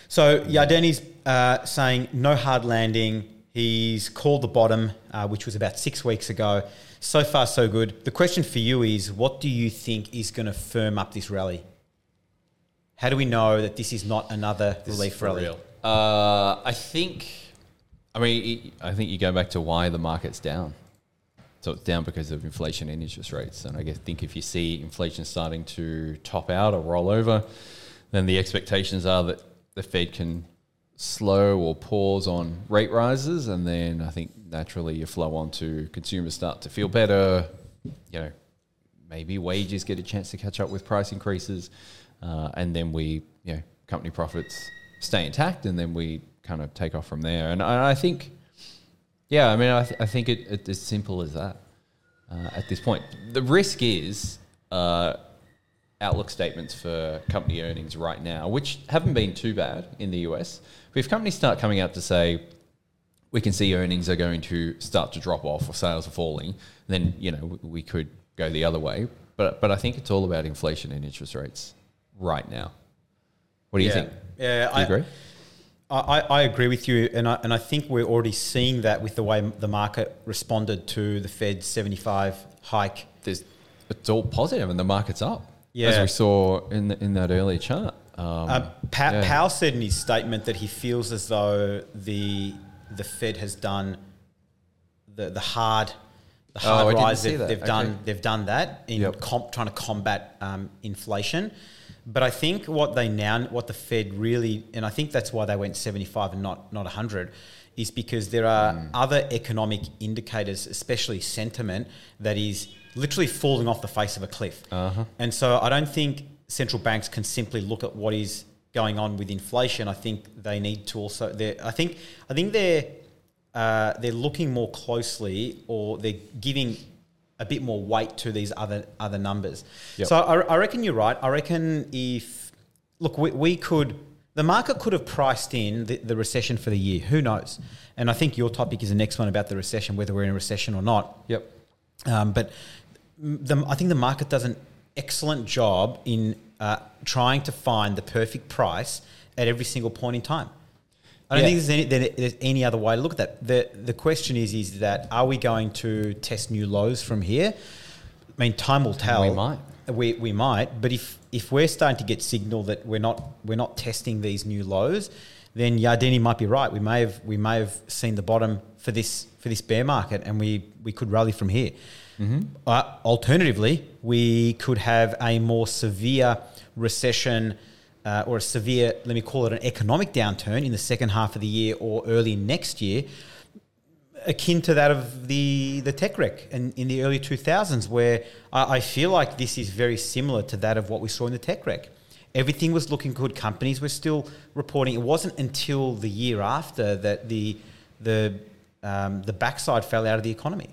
so Yardeni's uh, saying no hard landing. He's called the bottom, uh, which was about six weeks ago. So far, so good. The question for you is, what do you think is going to firm up this rally? How do we know that this is not another relief rally? Uh, I think. I mean, I think you go back to why the market's down. So it's down because of inflation and interest rates. And I guess think if you see inflation starting to top out or roll over, then the expectations are that the Fed can slow or pause on rate rises, and then I think naturally you flow on to consumers start to feel better. You know, maybe wages get a chance to catch up with price increases, uh, and then we, you know, company profits stay intact, and then we kind of take off from there. And I, I think, yeah, I mean, I, th- I think it, it's as simple as that uh, at this point. The risk is uh, outlook statements for company earnings right now, which haven't been too bad in the US. But if companies start coming out to say, we can see earnings are going to start to drop off or sales are falling, then you know we could go the other way. But but I think it's all about inflation and interest rates right now. What do you Yeah. think? Yeah, Do you I, agree? I, I agree with you, and I, and I think we're already seeing that with the way the market responded to the Fed's 75 hike. There's, it's all positive and the market's up. Yeah. as we saw in the, in that earlier chart. Um, Uh, pa- yeah. Powell said in his statement that he feels as though the the Fed has done the the hard the Oh, hard didn't rise. They've, that. they've Okay. done they've done that in Yep. comp, trying to combat um, inflation. But I think what they now what the Fed really and I think that's why they went seventy five and not not hundred is because there are Mm. other economic indicators, especially sentiment, that is literally falling off the face of a cliff. Uh-huh. And so I don't think central banks can simply look at what is going on with inflation. I think they need to also. I think I think they're uh, they're looking more closely, or they're giving a bit more weight to these other other numbers. Yep. So I, I reckon you're right. I reckon if look, we, we could the market could have priced in the, the recession for the year. Who knows? And I think your topic is the next one about the recession, whether we're in a recession or not. Yep. Um, but the, I think the market does an excellent job in uh, trying to find the perfect price at every single point in time. I don't Yeah. think there's any, there's any other way to look at that. The, the question is, is that are we going to test new lows from here? I mean, time will tell. We might. We, we might. But if, if we're starting to get signal that we're not, we're not testing these new lows, then Yardeni might be right. We may have, we may have seen the bottom for this, for this bear market and we, we could rally from here. Uh, alternatively, we could have a more severe recession uh, or a severe, let me call it an economic downturn in the second half of the year or early next year, akin to that of the, the tech wreck in, in the early 2000s, where I, I feel like this is very similar to that of what we saw in the tech wreck. Everything was looking good. Companies were still reporting. It wasn't until the year after that the, the, um, the backside fell out of the economy.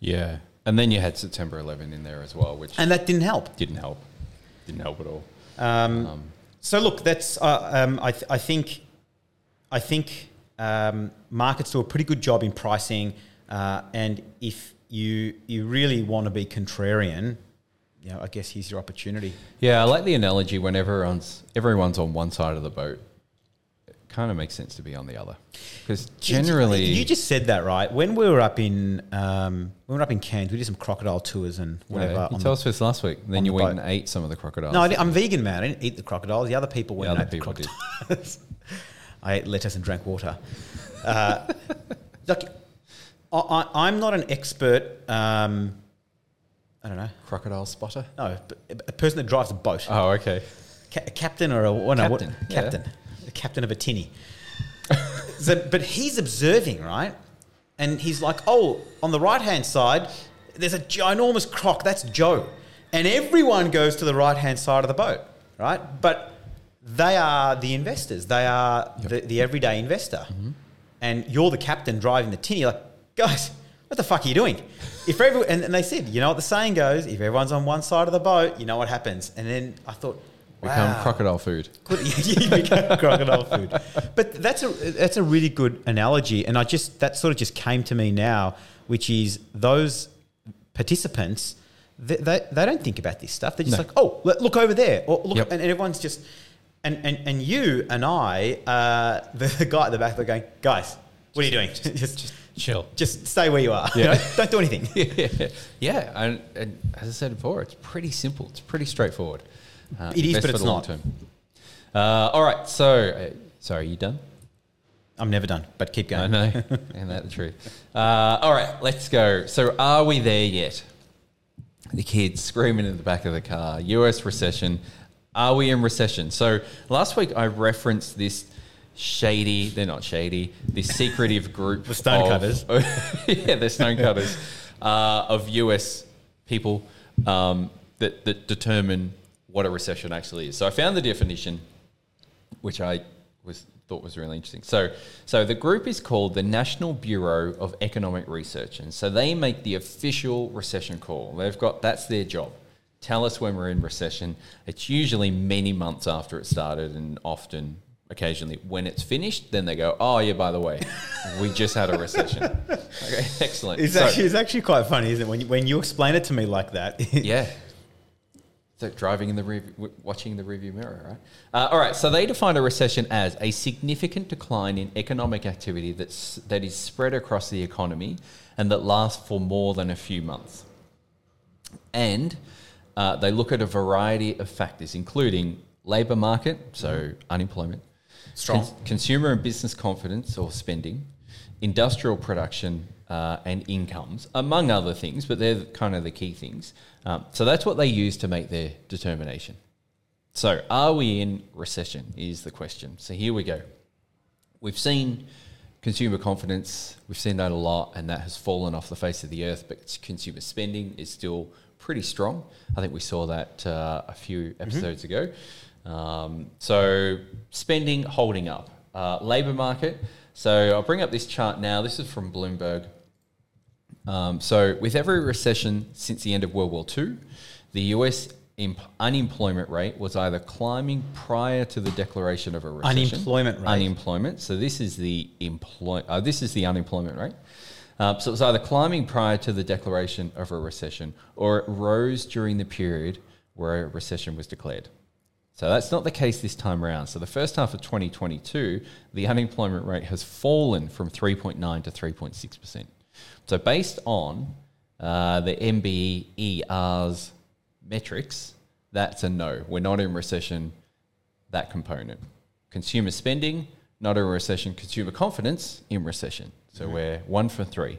Yeah. And then you had September 11 in there as well, which And that didn't help. didn't help. Didn't help at all. Um, Um, so look, that's uh, um, I, th- I think I think um, markets do a pretty good job in pricing, uh, and if you you really want to be contrarian, you know, I guess here's your opportunity. Yeah, I like the analogy when everyone's everyone's on one side of the boat. Kind of makes sense to be on the other because generally, you just said that right. When we were up in um, when we were up in Cairns, we did some crocodile tours and whatever. Yeah, you the- told us this last week. Then you the went boat. and ate some of the crocodiles. no, I, am vegan, man. I didn't eat the crocodiles. The other people went other and ate people the did. crocodiles. I ate lettuce and drank water. Uh, like, I, I'm not an expert. Um, I don't know. crocodile spotter. No, a person that drives a boat, Oh, okay. Ca- a captain or a no, what- Captain, yeah. captain, the captain of a tinny. so, but he's observing, right? And he's like, "Oh, on the right hand side, there's a ginormous croc. That's Joe." And everyone goes to the right hand side of the boat, right? But they are the investors. They are the, the everyday investor. Mm-hmm. And you're the captain driving the tinny. You're like, guys, what the fuck are you doing? If every, and, and they said, you know what the saying goes, if everyone's on one side of the boat, you know what happens. And then I thought, Become wow. crocodile food. Could, you become crocodile food. But that's a that's a really good analogy, and I just that sort of just came to me now, which is those participants. They, they, they don't think about this stuff. They're just No. like, oh, look look over there, or look, Yep. and, and everyone's just, and, and, and you and I, uh, the, the guy at the back, they're going, guys, what are you doing? just, just Chill. just stay where you are. Yeah. You know, don't do anything. yeah, yeah. And, and as I said before, it's pretty simple. It's pretty straightforward. Uh, It is, but it's not. Uh, all right. So, uh, sorry, you done? I'm never done, but keep I going. know. Isn't that the truth? Uh, all right, let's go. So, are we there yet? The kids screaming in the back of the car. US recession. Are we in recession? So, last week I referenced this shady, they're not shady, this secretive group. The stonecutters. yeah, the stonecutters uh, of US people um, that, that determine what a recession actually is. So, I found the definition which I was thought was really interesting. So, so the group is called the National Bureau of Economic Research, and so they make the official recession call. They've got that's their job. Tell us when we're in recession. It's usually many months after it started, and often, occasionally, when it's finished, then they go, "Oh yeah, by the way, we just had a recession." Okay, excellent. It's So- actually, it's actually quite funny, isn't it? When you, when you explain it to me like that. yeah. So driving in the rear, watching the rearview mirror, right? Uh, all right. So they define a recession as a significant decline in economic activity that's that is spread across the economy and that lasts for more than a few months. And uh, they look at a variety of factors, including labour market, so unemployment, Strong. cons- consumer and business confidence or spending, industrial production uh, and incomes, among other things, but they're kind of the key things. Um, so that's what they use to make their determination. So, are we in recession? Is the question. So, here we go. We've seen consumer confidence, we've seen that a lot, and that has fallen off the face of the earth, but consumer spending is still pretty strong. I think we saw that uh, a few episodes ago. Um, so, spending holding up. Uh, Labour market. So, I'll bring up this chart now. This is from Bloomberg. Um, so, with every recession since the end of World War II, the US imp- unemployment rate was either climbing prior to the declaration of a recession. Unemployment rate. Unemployment. So this is the employ. Uh, this is the unemployment rate. Uh, so it was either climbing prior to the declaration of a recession, or it rose during the period where a recession was declared. So that's not the case this time around. So the first half of 2022, the unemployment rate has fallen from 3.9 to 3.6 percent. So based on uh, the NBER's metrics, that's a no. We're not in recession. That component, consumer spending, not in recession. Consumer confidence in recession. So we're one for three.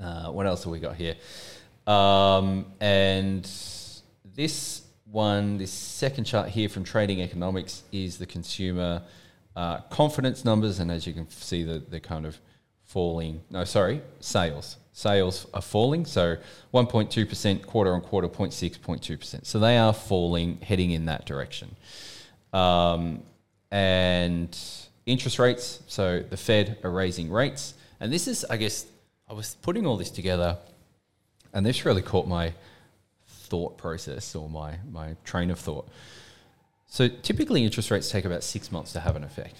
Uh, what else have we got here? Um, and this one, this second chart here from Trading Economics is the consumer uh, confidence numbers, and as you can see, the the kind of falling. No, sorry, sales. Sales are falling. So 1.2 percent quarter on quarter, 0.6, 0.2 percent. So they are falling, heading in that direction. Um, and interest rates. So the Fed are raising rates, and this is, I guess, I was putting all this together, and this really caught my thought process or my my train of thought. So typically, interest rates take about six months to have an effect.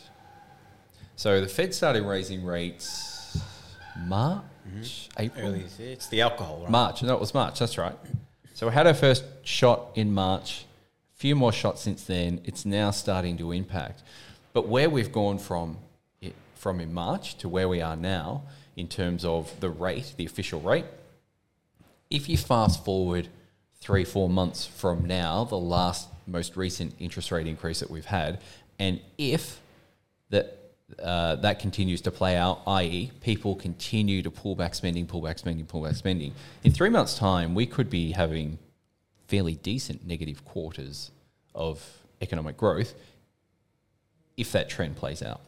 So the Fed started raising rates March, mm-hmm. April, Early, it's the alcohol, right? March. No, it was March. That's right. So we had our first shot in March. A few more shots since then. It's now starting to impact. But where we've gone from it, from in March to where we are now in terms of the rate, the official rate, if you fast forward three, four months from now, the last most recent interest rate increase that we've had, and if that uh, that continues to play out, i.e., people continue to pull back spending, pull back spending, pull back spending. In three months' time, we could be having fairly decent negative quarters of economic growth if that trend plays out.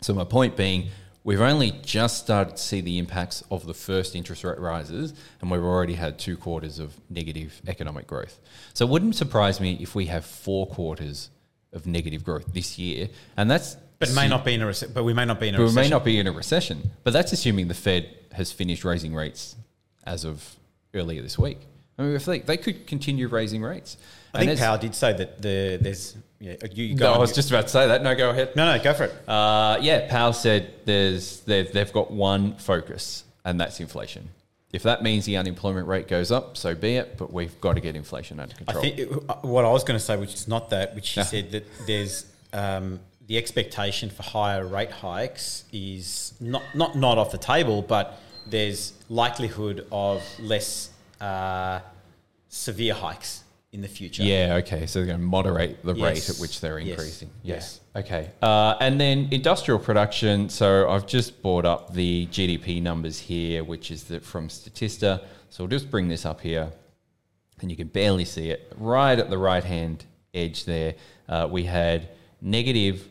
So, my point being, we've only just started to see the impacts of the first interest rate rises, and we've already had two quarters of negative economic growth. So, it wouldn't surprise me if we have four quarters of negative growth this year, and that's But it may not be in a rece- but we may not be in a but we recession. may not be in a recession. But that's assuming the Fed has finished raising rates as of earlier this week. I mean, if they, they could continue raising rates. I And think Powell did say that the there's yeah you, you go. No, I on. was just about to say that. No, go ahead. no no go for it. Uh, yeah, Powell said there's they've, they've got one focus, and that's inflation. If that means the unemployment rate goes up, so be it. But we've got to get inflation under I control. I think it- uh, what I was going to say, which is not that, which she said that there's um, the expectation for higher rate hikes is not not not off the table, but there's likelihood of less uh, severe hikes in the future. Yeah, okay. So they're going to moderate the rate at which they're Yes. increasing. Yes. Okay. Uh, and then industrial production. So I've just brought up the GDP numbers here, which is the, from Statista. So we'll just bring this up here, and you can barely see it. Right at the right hand edge there, uh, we had negative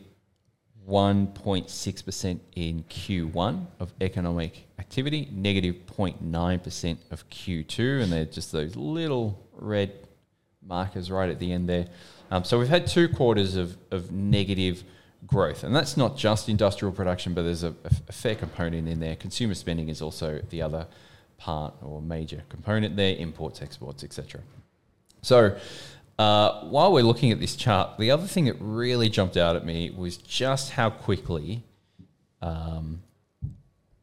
1.6% in Q1 of economic activity, negative 0.9% of Q2, and they're just those little red markers right at the end there. Um, so we've had two quarters of, of negative growth, and that's not just industrial production, but there's a, a, a fair component in there. Consumer spending is also the other part or major component there, imports, exports, etc. So uh, while we're looking at this chart, the other thing that really jumped out at me was just how quickly um,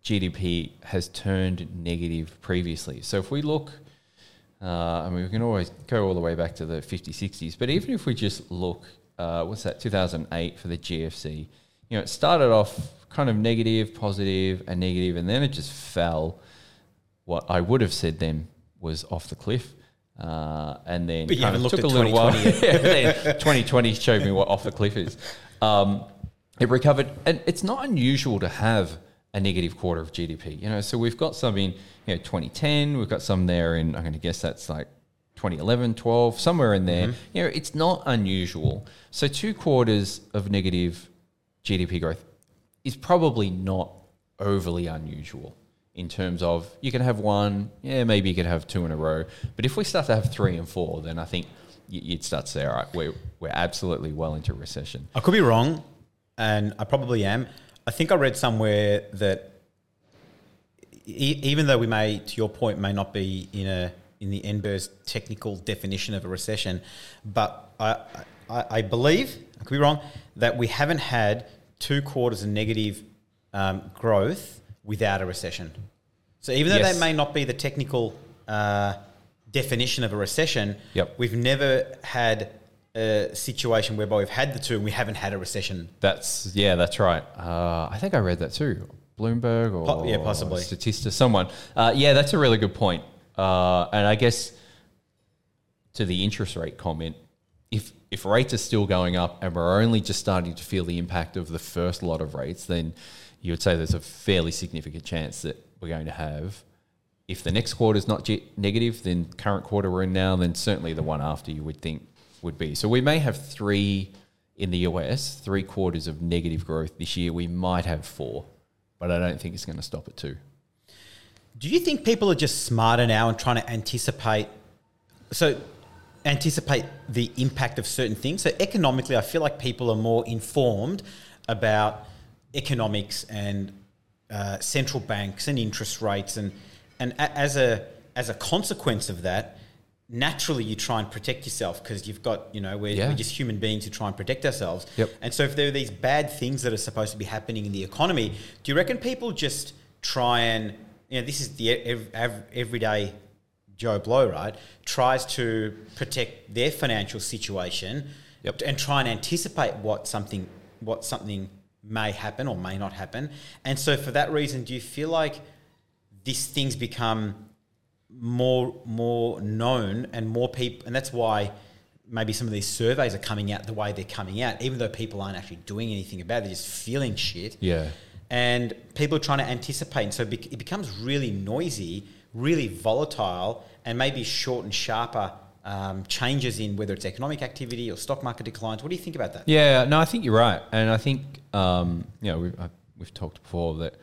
GDP has turned negative previously. So if we look, uh, I mean, we can always go all the way back to the 50s, 60s, but even if we just look, uh, what's that, 2008 for the GFC, you know, it started off kind of negative, positive, and negative, and then it just fell. What I would have said then was off the cliff. Uh, and then But you haven't looked took at a little while. 2020 Yeah, 2020 showed me what off the cliff is. Um, it recovered, and it's not unusual to have a negative quarter of GDP. You know, so we've got some in you know 2010, we've got some there in. I'm going to guess that's like 2011, 12, somewhere in there. You know, it's not unusual. So two quarters of negative GDP growth is probably not overly unusual in terms of you can have one, yeah, maybe you could have two in a row. But if we start to have three and four, then I think you'd start to say, all right, we're, we're absolutely well into recession. I could be wrong, and I probably am. I think I read somewhere that e- even though we may, to your point, may not be in a in the NBER's technical definition of a recession, but I, I, I believe I could be wrong that we haven't had two quarters of negative um, growth without a recession. So even though Yes. that may not be the technical uh, definition of a recession, Yep. we've never had a situation whereby we've had the two and we haven't had a recession. That's yeah, that's right. Uh, I think I read that too. Bloomberg or Po- yeah, possibly. Statista, someone. Uh, yeah, that's a really good point. Uh, and I guess to the interest rate comment, if if rates are still going up and we're only just starting to feel the impact of the first lot of rates, then you would say there's a fairly significant chance that we're going to have. If the next quarter is not ge- negative, then current quarter we're in now, then certainly the one after you would think would be. So we may have three in the US, three quarters of negative growth this year. We might have four, but I don't think it's going to stop at two. Do you think people are just smarter now and trying to anticipate? So, anticipate the impact of certain things. So, economically, I feel like people are more informed about economics and uh, central banks and interest rates, and and a- as a as a consequence of that, naturally you try and protect yourself because you've got you know we're, Yeah. we're just human beings who try and protect ourselves. Yep. And so, if there are these bad things that are supposed to be happening in the economy, do you reckon people just try and, you know, this is the ev- ev- everyday Joe Blow, right? Tries to protect their financial situation Yep. and try and anticipate what something, what something may happen or may not happen. And so, for that reason, do you feel like these things become more more known and more people and that's why maybe some of these surveys are coming out the way they're coming out even though people aren't actually doing anything about it they're just feeling shit Yeah. and people are trying to anticipate and so it it becomes really noisy really volatile and maybe short and sharper um, changes in whether it's economic activity or stock market declines. What do you think about that? Yeah, no, I think you're right, and I think um, you know we've, I, we've talked before that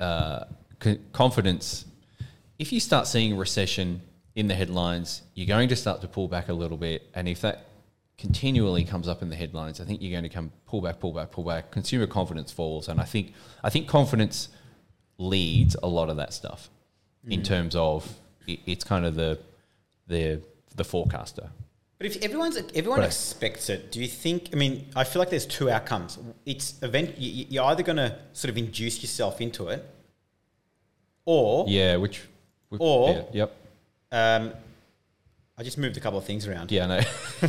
uh, co- confidence. If you start seeing a recession in the headlines, you're going to start to pull back a little bit, and if that continually comes up in the headlines, I think you're going to come pull back, pull back, pull back. Consumer confidence falls, and I think I think confidence leads a lot of that stuff in terms of it, it's kind of the the the forecaster. But if everyone's everyone Right. expects it, do you think? I mean, I feel like there's two outcomes. It's event. you- You're either going to sort of induce yourself into it, or Yeah, which Or- yeah, yep, um, I just moved a couple of things around. yeah, no,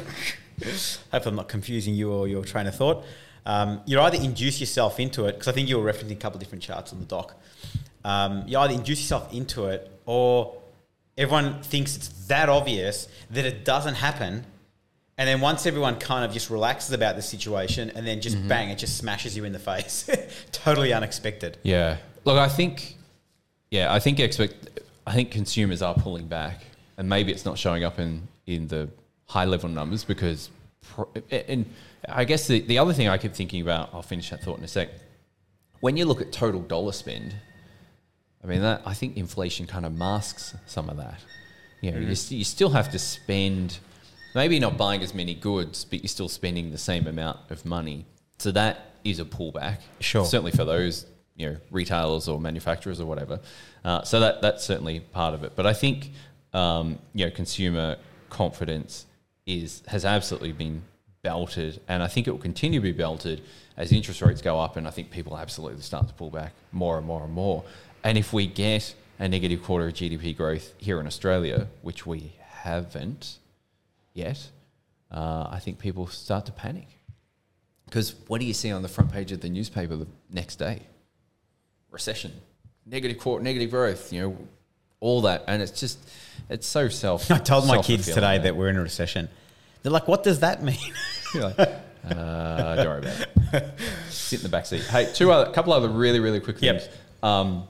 Hopefully, I'm not confusing you or your train of thought. Um, you either induce yourself into it because I think you were referencing a couple of different charts on the doc. Um, you either induce yourself into it, or everyone thinks it's that obvious that it doesn't happen. And then once everyone kind of just relaxes about the situation, and then just Mm-hmm. bang, it just smashes you in the face. totally unexpected. yeah. Look, I think, yeah, I think expect, I think consumers are pulling back, and maybe it's not showing up in in the high level numbers because, pro- and I guess the the other thing I keep thinking about, I'll finish that thought in a sec. When you look at total dollar spend, I mean that I think inflation kind of masks some of that. You know, you, st- you still have to spend, maybe not buying as many goods, but you're still spending the same amount of money. So that is a pullback. Sure. Certainly for those you know retailers or manufacturers or whatever. Uh, so that that's certainly part of it. But I think um, you know consumer confidence is has absolutely been belted, and I think it will continue to be belted as interest rates go up, and I think people absolutely start to pull back more and more and more. And if we get a negative quarter of GDP growth here in Australia, which we haven't yet, uh, I think people start to panic. Because what do you see on the front page of the newspaper the next day? Recession, negative quarter, negative growth, you know, all that, and it's just, it's so self. I told my kids today that we're in a recession. They're like, "What does that mean?" You're like, uh, don't worry about it. Sit in the back seat. Hey, two other, couple other really, really quick Yep. things. Um,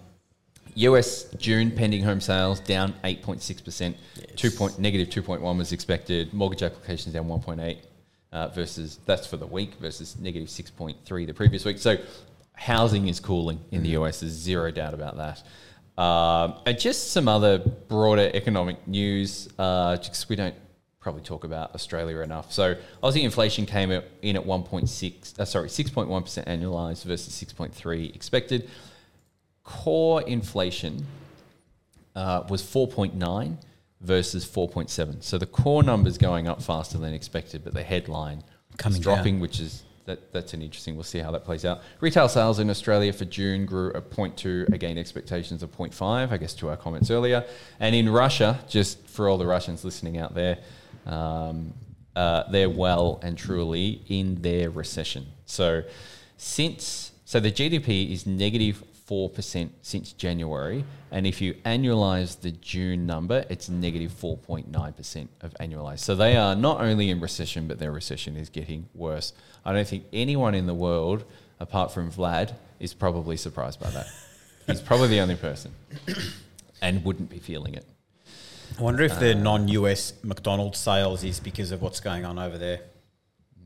US June pending home sales down 8.6%. Two point, negative 2.1 was expected. Mortgage applications down 1.8 uh, versus, that's for the week, versus negative 6.3 the previous week. So housing is cooling in the US. There's zero doubt about that. Um, and just some other broader economic news. Uh, just we don't probably talk about Australia enough. So Aussie inflation came in at 1.6, uh, sorry, 6.1% annualized versus 6.3 expected core inflation uh, was 4.9 versus 4.7. So the core number's going up faster than expected, but the headline Coming is dropping, which is that, that's an interesting. We'll see how that plays out. Retail sales in Australia for June grew at 0.2, again expectations of 0.5. I guess to our comments earlier, and in Russia, just for all the Russians listening out there, um, uh, they're well and truly in their recession. So since so the GDP is negative 4% since January. And if you annualize the June number, it's negative 4.9% of annualized. So they are not only in recession, but their recession is getting worse. I don't think anyone in the world, apart from Vlad, is probably surprised by that. He's probably the only person and wouldn't be feeling it. I wonder if the uh, non-US McDonald's sales is because of what's going on over there.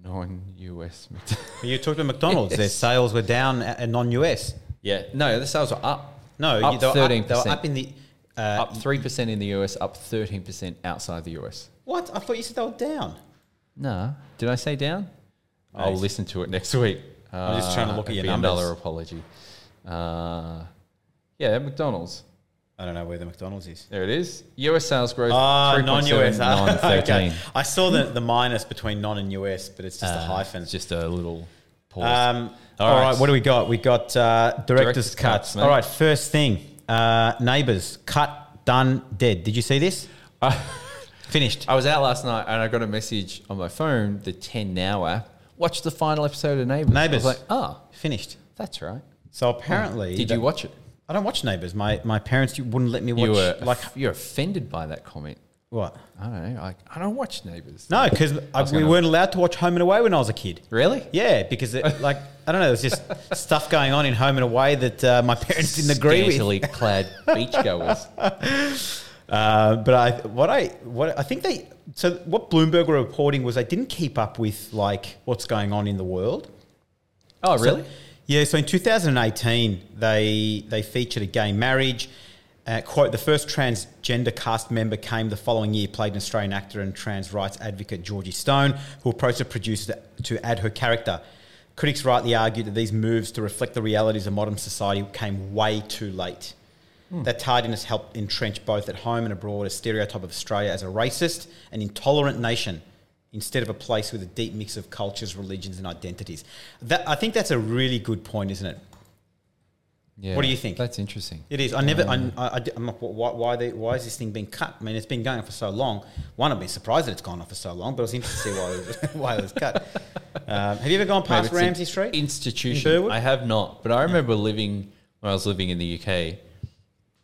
Non US. You talked about McDonald's. Their sales were down at at non-US. Yeah, no, the sales are up. No, Up they were 13%. Up, they were up in the. Uh, Up 3% in the US, up 13% outside the US. what? I thought you said they were down. No. Did I say down? I'll listen to it next week. I'm just trying to look at your dollar numbers. apology. Uh, yeah, McDonald's. I don't know where the McDonald's is. There it is. US sales growth. Ah, 3.7, non-US. Non-13. okay. I saw the, the minus between non and US, but it's just a Uh, hyphen. It's just a little pause. Um, All all right. right. what do we got? We got uh, director's, Director's cuts. cuts, all right, first thing, uh, neighbours cut, done, dead. Did you see this? Finished. I was out last night and I got a message on my phone, the 10 Now app. Watch the final episode of Neighbours. Neighbours. Like, oh, Finished. that's right. So apparently, Did you watch it? I don't watch Neighbours. My my parents wouldn't let me watch. you were like you're offended by that comment. What? I don't know. I, I don't watch Neighbours. No, because we gonna- weren't allowed to watch Home and Away when I was a kid. Really? Yeah, because it, like I don't know, there's just stuff going on in Home and Away that uh, my parents didn't agree with. Scantily clad beachgoers. Uh, but I, what I, what I think they, so what Bloomberg were reporting was they didn't keep up with like what's going on in the world. Oh, So- really? yeah. So in 2018, they they featured a gay marriage. Uh, quote: The first transgender cast member came the following year, played an Australian actor and trans rights advocate Georgie Stone, who approached the producer to, add her character. Critics rightly argued that these moves to reflect the realities of modern society came way too late. That tardiness helped entrench both at home and abroad a stereotype of Australia as a racist and intolerant nation instead of a place with a deep mix of cultures, religions, and identities. That, I think that's a really good point, isn't it? Yeah. What do you think? That's interesting. It is. I never. I, I, am like, why, why, they, why is this thing being cut? I mean, it's been going on for so long. One, I've been surprised that it's gone on for so long, but I was interested to see why it was, why it was cut. Um, have you ever gone past Ramsay Street? Institution. In I have not, but I remember living when I was living in the UK.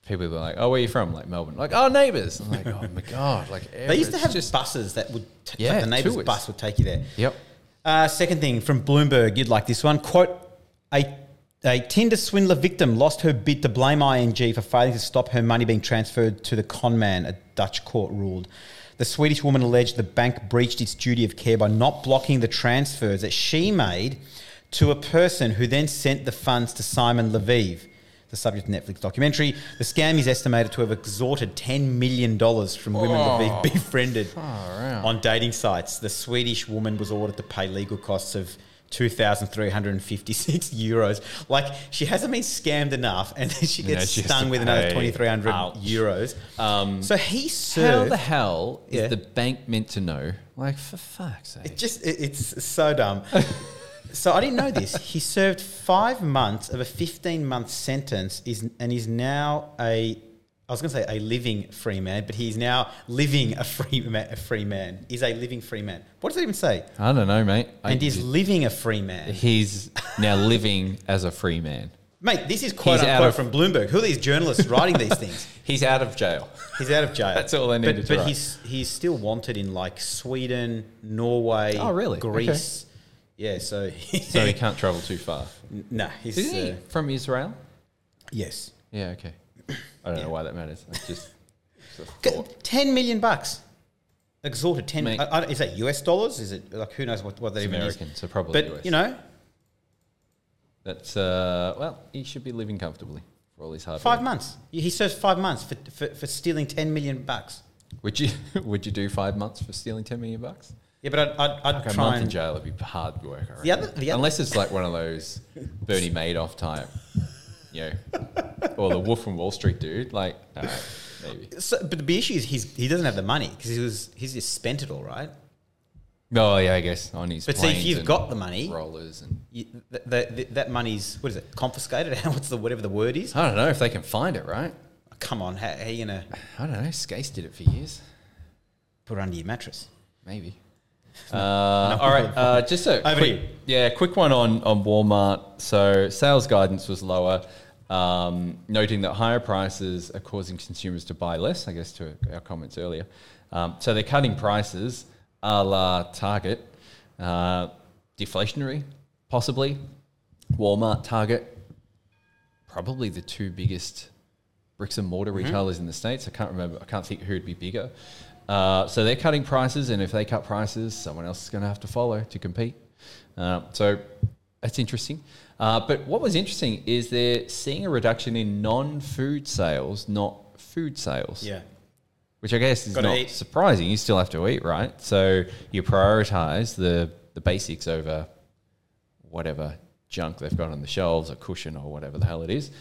People were like, "Oh, where are you from?" Like Melbourne. Like, "Oh, neighbours." I'm like, "Oh my god!" Like They used to have just buses that would. T- Yeah, like the neighbour's bus would take you there. Yep. Uh, second thing from Bloomberg, you'd like this one. Quote, a, a Tinder swindler victim lost her bid to blame ING for failing to stop her money being transferred to the con man, a Dutch court ruled. The Swedish woman alleged the bank breached its duty of care by not blocking the transfers that she made to a person who then sent the funds to Simon Leviev, the subject of Netflix documentary. The scam is estimated to have extorted $10 million from women Lviv oh. befriended on dating sites. The Swedish woman was ordered to pay legal costs of 2,356 euros. Like, she hasn't been scammed enough, and then she gets she stung with another 2,300 euros. Um, so he served. How the hell is Yeah. the bank meant to know? Like, for fuck's sake. It just it, it's so dumb. so I didn't know this. He served five months of a fifteen month sentence, is and is now a. I was going to say a living free man, but he's now living a free man. A free man is a living free man. What does it even say? I don't know, mate. I- And is living a free man, he's now living as a free man. mate. This is quote He's unquote of- from Bloomberg. Who are these journalists writing these things? He's out of jail. He's out of jail. That's all they but, to do. But write. he's he's still wanted in like Sweden, Norway, Oh, really? Greece. Yeah, so So he can't travel too far. no, he's uh, from Israel? yes. Yeah, okay. I don't know why that matters. It's just, it's a thought. Ten million bucks, exorted ten. Mate. I, I, is that US dollars? Is it like who knows what what that It's even American, is? so probably But US. you know, That's, uh, well, he should be living comfortably for all his hard five work. months. He serves five months for, for, for stealing ten million bucks. Would you, would you do five months for stealing 10 million bucks? Yeah, but I'd, I'd, I'd Like a try month in and jail would be hard work, I The other- the other- Unless it's like one of those Bernie Madoff type you know, or the Wolf from Wall Street dude. Like, maybe. So, but the issue is he's, he doesn't have the money because he was he's just spent it all, right? Oh yeah, I guess on his. But see, if you've got the money, rollers, and you, th- th- th- that money's what is it? Confiscated? What's the whatever the word is? I don't know if they can find it. Right? Oh, come on, how, how are you gonna I don't know. Skase did it for years. put it under your mattress? Maybe. Uh, all right, uh, just a Over quick, to you. yeah, quick one on on Walmart. So sales guidance was lower, um, noting that higher prices are causing consumers to buy less. I guess to our comments earlier. Um, so they're cutting prices, a la Target, uh, deflationary, possibly. Walmart, Target, probably the two biggest bricks and mortar retailers in the states. I can't remember. I can't think who'd be bigger. Uh, so they're cutting prices, and if they cut prices, someone else is going to have to follow to compete. Uh, so that's interesting. Uh, but what was interesting is they're seeing a reduction in non-food sales, not food sales Yeah. which I guess is Gotta not eat. surprising. You still have to eat, right? So you prioritize the the basics over whatever junk they've got on the shelves, a cushion or whatever the hell it is.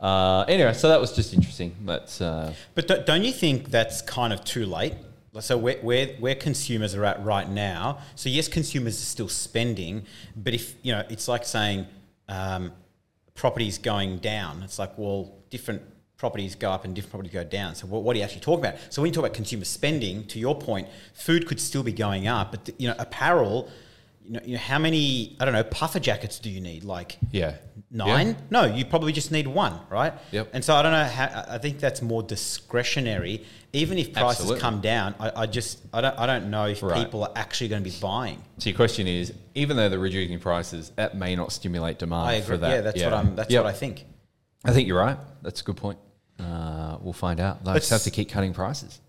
Uh, anyway, so that was just interesting. That's uh, But don't you think that's kind of too late? So where, where, where consumers are at right now, so yes, consumers are still spending, but if, you know, it's like saying um, properties going down. It's like, well, different properties go up and different properties go down. So what, what are you actually talking about? So when you talk about consumer spending, to your point, food could still be going up, but, you know, apparel, you know, you know how many, I don't know, puffer jackets do you need? Like yeah, nine? Yeah. No, you probably just need one, right? Yep. And so I don't know how. I think that's more discretionary. Even if prices Absolutely. come down, I, I just I don't I don't know if Right. people are actually going to be buying. So your question is, even though they're reducing prices, that may not stimulate demand I agree. for that. Yeah, that's what I'm. That's Yep. what I think. I think you're right. That's a good point. Uh, we'll find out. They just have to keep cutting prices.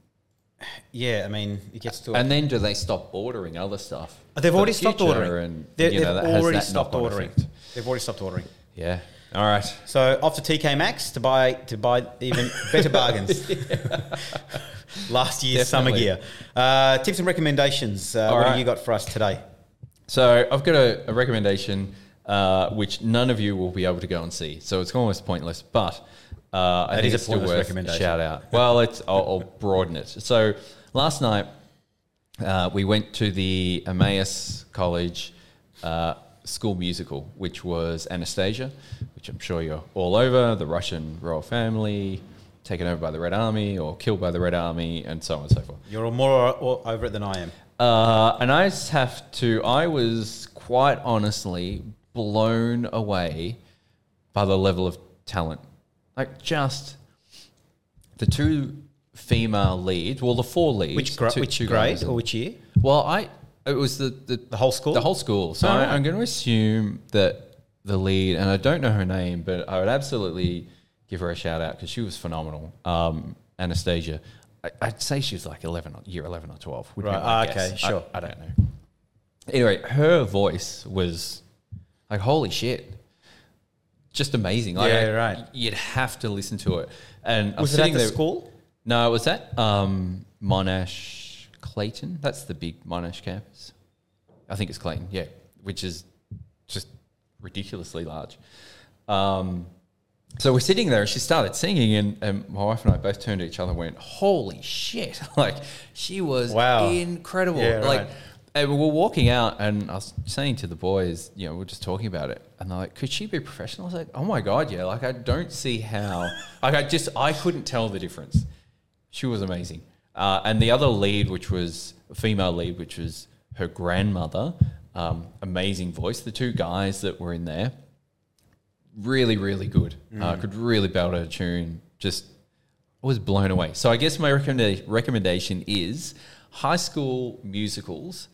Yeah, I mean, it gets to. And then do they stop ordering other stuff? they've already the stopped ordering. And, They're- you know, they've that already stopped ordering. effect. They've already stopped ordering. Yeah. All right. So off to TK Maxx to buy to buy even better bargains. Last year's summer gear. Uh, tips and recommendations. Uh, what right. have you got for us today? So I've got a, a recommendation uh, which none of you will be able to go and see. So it's almost pointless, but uh, I That think is a it's still pointless worth a recommendation. shout out. Well, it's, I'll, I'll broaden it. So last night uh, we went to the Emmaus College uh, school musical, which was Anastasia, which I'm sure you're all over, the Russian royal family taken over by the Red Army or killed by the Red Army and so on and so forth. You're more over it than I am. Uh, and I just have to, I was quite honestly blown away by the level of talent. Like, just the two female leads, well, the four leads. Which gra- two- which two grade guys. or which year? Well, I, it was the, the, The whole school. the whole school. So Oh, I, I'm going to assume that the lead, and I don't know her name, but I would absolutely give her a shout out because she was phenomenal. Um, Anastasia, I, I'd say she was like 11, or, year 11 or 12. would be Right, ah, guess. okay, sure. I, I don't know. Anyway, her voice was like, holy shit. Just amazing. Like, Yeah, right. You'd have to listen to it. And I Was it at the there- school? no, it was at um, Monash Clayton. That's the big Monash campus. I think it's Clayton, yeah, which is just ridiculously large. Um, so we're sitting there, and she started singing, and, and my wife and I both turned to each other and went, "Holy shit!" like she was Wow. incredible. Yeah, like, right. and we were walking out, and I was saying to the boys, you know, we are just talking about it, and they're like, "Could she be professional?" I was like, "Oh my god, yeah!" Like, I don't see how. like, I just I couldn't tell the difference. She was amazing. Uh, and the other lead, which was a female lead, which was her grandmother, um, amazing voice. The two guys that were in there, really, really good. Uh, could really belt a tune. Just I was blown away. So I guess my recommenda- recommendation is high school musicals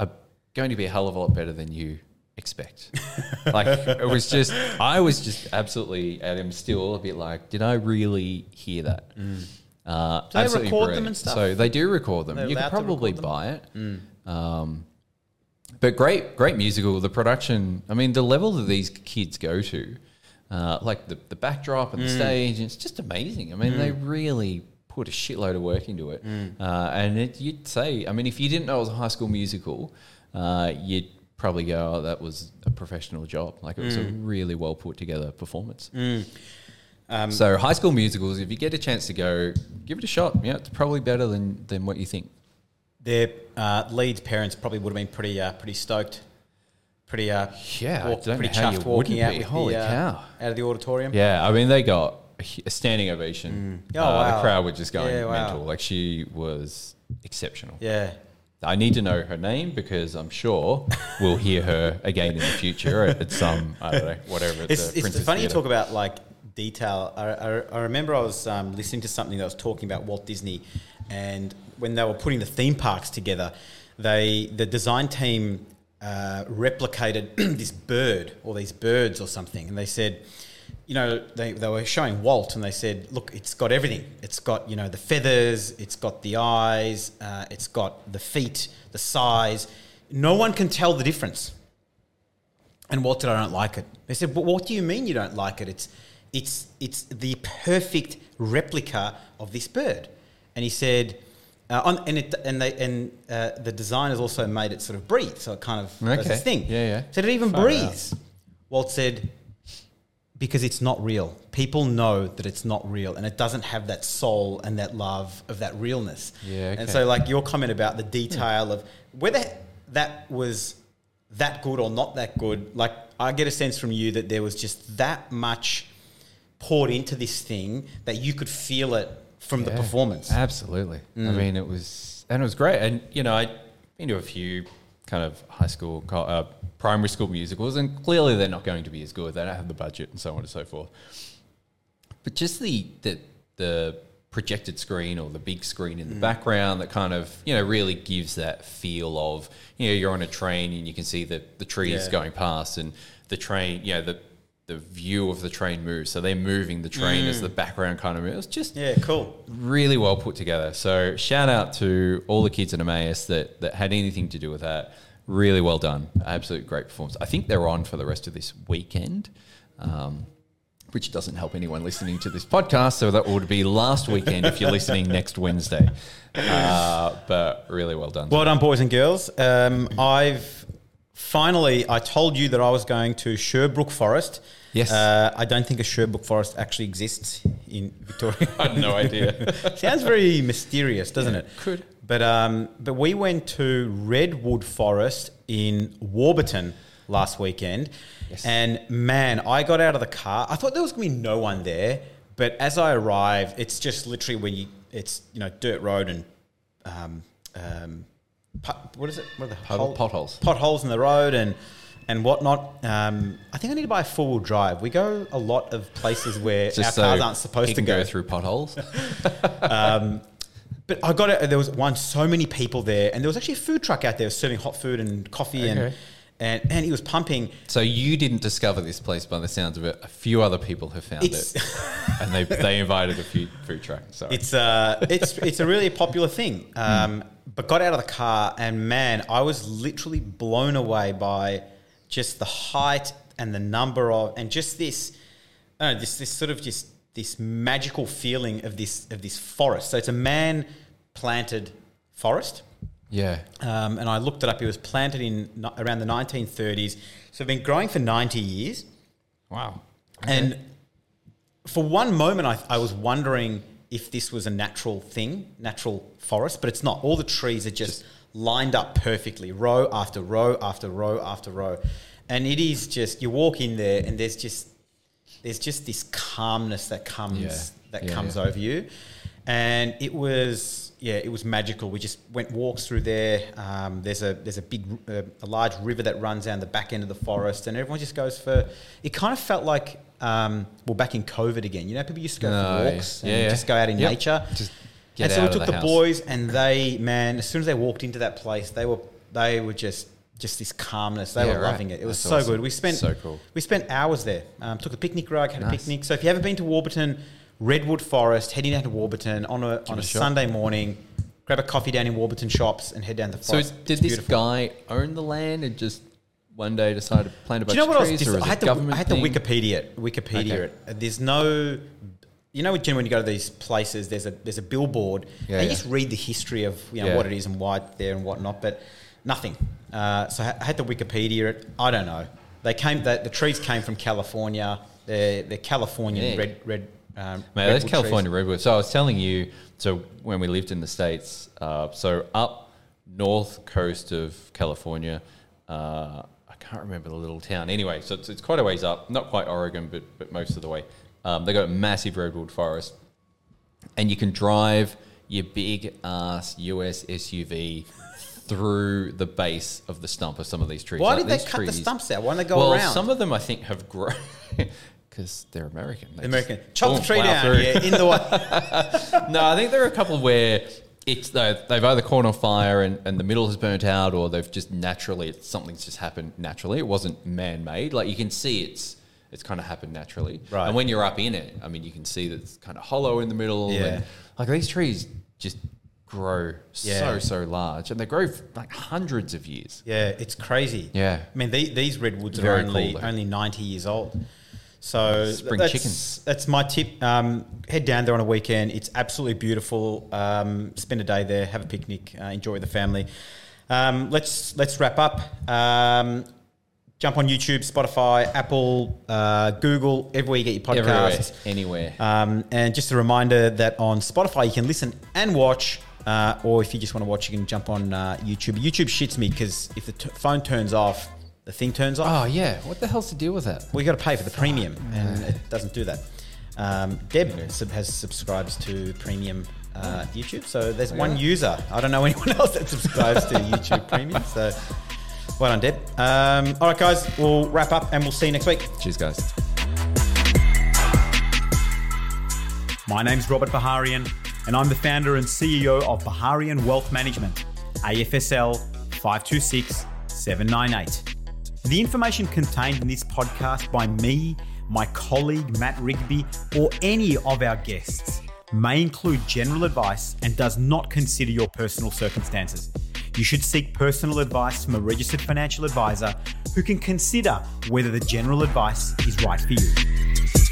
are going to be a hell of a lot better than you expect. like it was just, I was just absolutely, and I'm still a bit like, did I really hear that? Uh, Do they record them and stuff? So they do record them. They're you could probably buy it. Um, but great, great musical. The production. I mean, the level that these kids go to, uh, like the the backdrop and the stage, it's just amazing. I mean, they really put a shitload of work into it. Uh, and it, you'd say, I mean, if you didn't know it was a high school musical, uh, you'd probably go, oh, that was a professional job. Like it was a really well put together performance. Um, so high school musicals, if you get a chance to go, give it a shot. Yeah, it's probably better than, than what you think. their uh, leads parents probably would have been pretty uh, pretty stoked, pretty uh, Yeah, walk- pretty you chuffed walking out with Holy the, uh, cow. out of the auditorium. Yeah, I mean they got a standing ovation. Mm. Oh, Uh, wow. The crowd were just going Yeah, wow. mental. Like she was exceptional. yeah. I need to know her name because I'm sure we'll hear her again in the future at, some I don't know whatever. At It's, the it's funny you talk about like detail. I, I, I remember I was um, listening to something that was talking about Walt Disney, and when they were putting the theme parks together, they the design team uh, replicated this bird or these birds or something, and they said. You know, they, they were showing Walt and they said, look, it's got everything. It's got, you know, the feathers, it's got the eyes, uh, it's got the feet, the size. No one can tell the difference. And Walt said, I don't like it. They said, but what do you mean you don't like it? It's, it's, it's the perfect replica of this bird. And he said, uh, on, and, it, and, they, and uh, the designers also made it sort of breathe. So it kind of does Okay. this thing. Yeah, yeah. Said it even Far out. breathes. Walt said, because it's not real. People know that it's not real and it doesn't have that soul and that love of that realness. Yeah, And so, like your comment about the detail of whether that was that good or not that good, like I get a sense from you that there was just that much poured into this thing that you could feel it from the performance. Absolutely. Mm. I mean, it was and it was great. And you know, I'd been to a few kind of high school, uh, primary school musicals, and clearly they're not going to be as good. They don't have the budget and so on and so forth. But just the the the projected screen or the big screen in the Mm. background that kind of you know really gives that feel of you know you're on a train and you can see the the trees Yeah. going past and the train you know the the view of the train moves so they're moving the train as the background kind of moves it's just Mm. yeah, cool. really well put together. So shout out to all the kids at Emmaus that, that had anything to do with that. Really well done. Absolute great performance. I think they're on for the rest of this weekend, um, which doesn't help anyone listening to this podcast. So that would be last weekend if you're listening next Wednesday. Uh, but really well done. Well done, boys and girls. Um, I've finally, I told you that I was going to Sherbrooke Forest. Yes. Uh, I don't think a Sherbrooke Forest actually exists in Victoria. I had no idea. Sounds very mysterious, doesn't it? could. But um, but we went to Redwood Forest in Warburton last weekend, Yes. and man, I got out of the car. I thought there was gonna be no one there, but as I arrived, it's just literally when you it's you know dirt road and um, um, pot, what is it? What are the Pot- hole- potholes. Potholes in the road and. And whatnot. Um, I think I need to buy a four wheel drive. We go a lot of places where our Just cars aren't supposed he to can go. go through potholes. But I got it. There was one so many people there, and there was actually a food truck out there serving hot food and coffee, and Okay. and and he was pumping. So you didn't discover this place by the sounds of it. A few other people have found It's it, and they they invited a few food trucks. Sorry. it's uh it's it's a really popular thing. Um, but got out of the car, and man, I was literally blown away by just the height and the number of, and just this, know, this this sort of just this magical feeling of this of this forest. So it's a man planted forest. yeah. Um, and I looked it up. It was planted in around the 1930s. So it's been growing for 90 years. Wow. And for one moment, I, I was wondering if this was a natural thing, natural forest, but it's not. All the trees are just, lined up perfectly, row after row after row after row. And it is just, you walk in there and there's just, there's just this calmness that comes, Yeah. that Yeah, comes yeah. over you. And it was, yeah, it was magical. We just went walks through there. Um, there's a there's a big, uh, a large river that runs down the back end of the forest, and everyone just goes for. It kind of felt like, um, well, back in COVID again. You know, people used to go Oh, for walks Yeah, and just go out in Yep. nature. Just get and so we took the the, boys, and they, man, as soon as they walked into that place, they were they were just just this calmness. They Yeah, were right. loving it. It was That's so awesome. good. We spent So cool. we spent hours there. Um, took a picnic rug, had a picnic. So if you haven't been to Warburton, Redwood Forest, heading down to Warburton on a on a a. Sunday morning, grab a coffee down in Warburton shops and head down the forest. So did It's this beautiful. guy own the land and just one day decided to plant a Do bunch you know what of I was? trees, Dis- or is I had to, I had to? Wikipedia it. Wikipedia Okay. it. There's no, you know, when you go to these places, there's a there's a billboard, Yeah, and you yeah. just read the history of you know Yeah. what it is and why it's there and whatnot. But Nothing. Uh, so I had to Wikipedia it. I don't know. They came. The, the trees came from California. They're, they're Californian red red. Um, Mate, those California trees. redwood. So I was telling you, so when we lived in the states, uh, so up north coast of California, uh, I can't remember the little town. Anyway, so it's, it's quite a ways up, not quite Oregon, but but most of the way. Um, they got a massive redwood forest, and you can drive your big ass US SUV through the base of the stump of some of these trees. Why Like, did they cut the stumps out? Why don't they go well, around? some of them I think have grown because they're American. They The American just chop the tree down. through. Yeah, in the way. no, I think there are a couple where it's they- they've either caught on fire and, and the middle has burnt out, or they've just naturally something's just happened naturally. It wasn't man made. Like you can see it's it's kind of happened naturally. Right. And when you're up in it, I mean, you can see that it's kind of hollow in the middle. Yeah. And like these trees just grow Yeah. so so large, and they grow for like hundreds of years. Yeah, it's crazy. Yeah. I mean, the, these redwoods are only cool, only ninety years old. So Spring that's, chickens. That's my tip. Um, head down there on a weekend. It's absolutely beautiful. Um, spend a day there, have a picnic, uh, enjoy with the family. Um, let's let's wrap up. Um, jump on YouTube, Spotify, Apple, uh, Google, everywhere you get your Everywhere, podcasts. anywhere. Um, and just a reminder that on Spotify you can listen and watch, uh, or if you just want to watch, you can jump on uh, YouTube. YouTube shits me because if the t- phone turns off, the thing turns off. Oh yeah, what the hell's the deal with that? We got to pay for the premium, and it doesn't do that. Um, Deb sub- has subscribes to premium uh, YouTube, so there's one Yeah. user. I don't know anyone else that subscribes to YouTube Premium. So, well done, Deb. Um, all right, guys, we'll wrap up, and we'll see you next week. Cheers, guys. My name's Robert Baharian, and I'm the founder and CEO of Baharian Wealth Management, AFSL 526 798. The information contained in this podcast by me, my colleague Matt Rigby, or any of our guests may include general advice and does not consider your personal circumstances. You should seek personal advice from a registered financial advisor who can consider whether the general advice is right for you.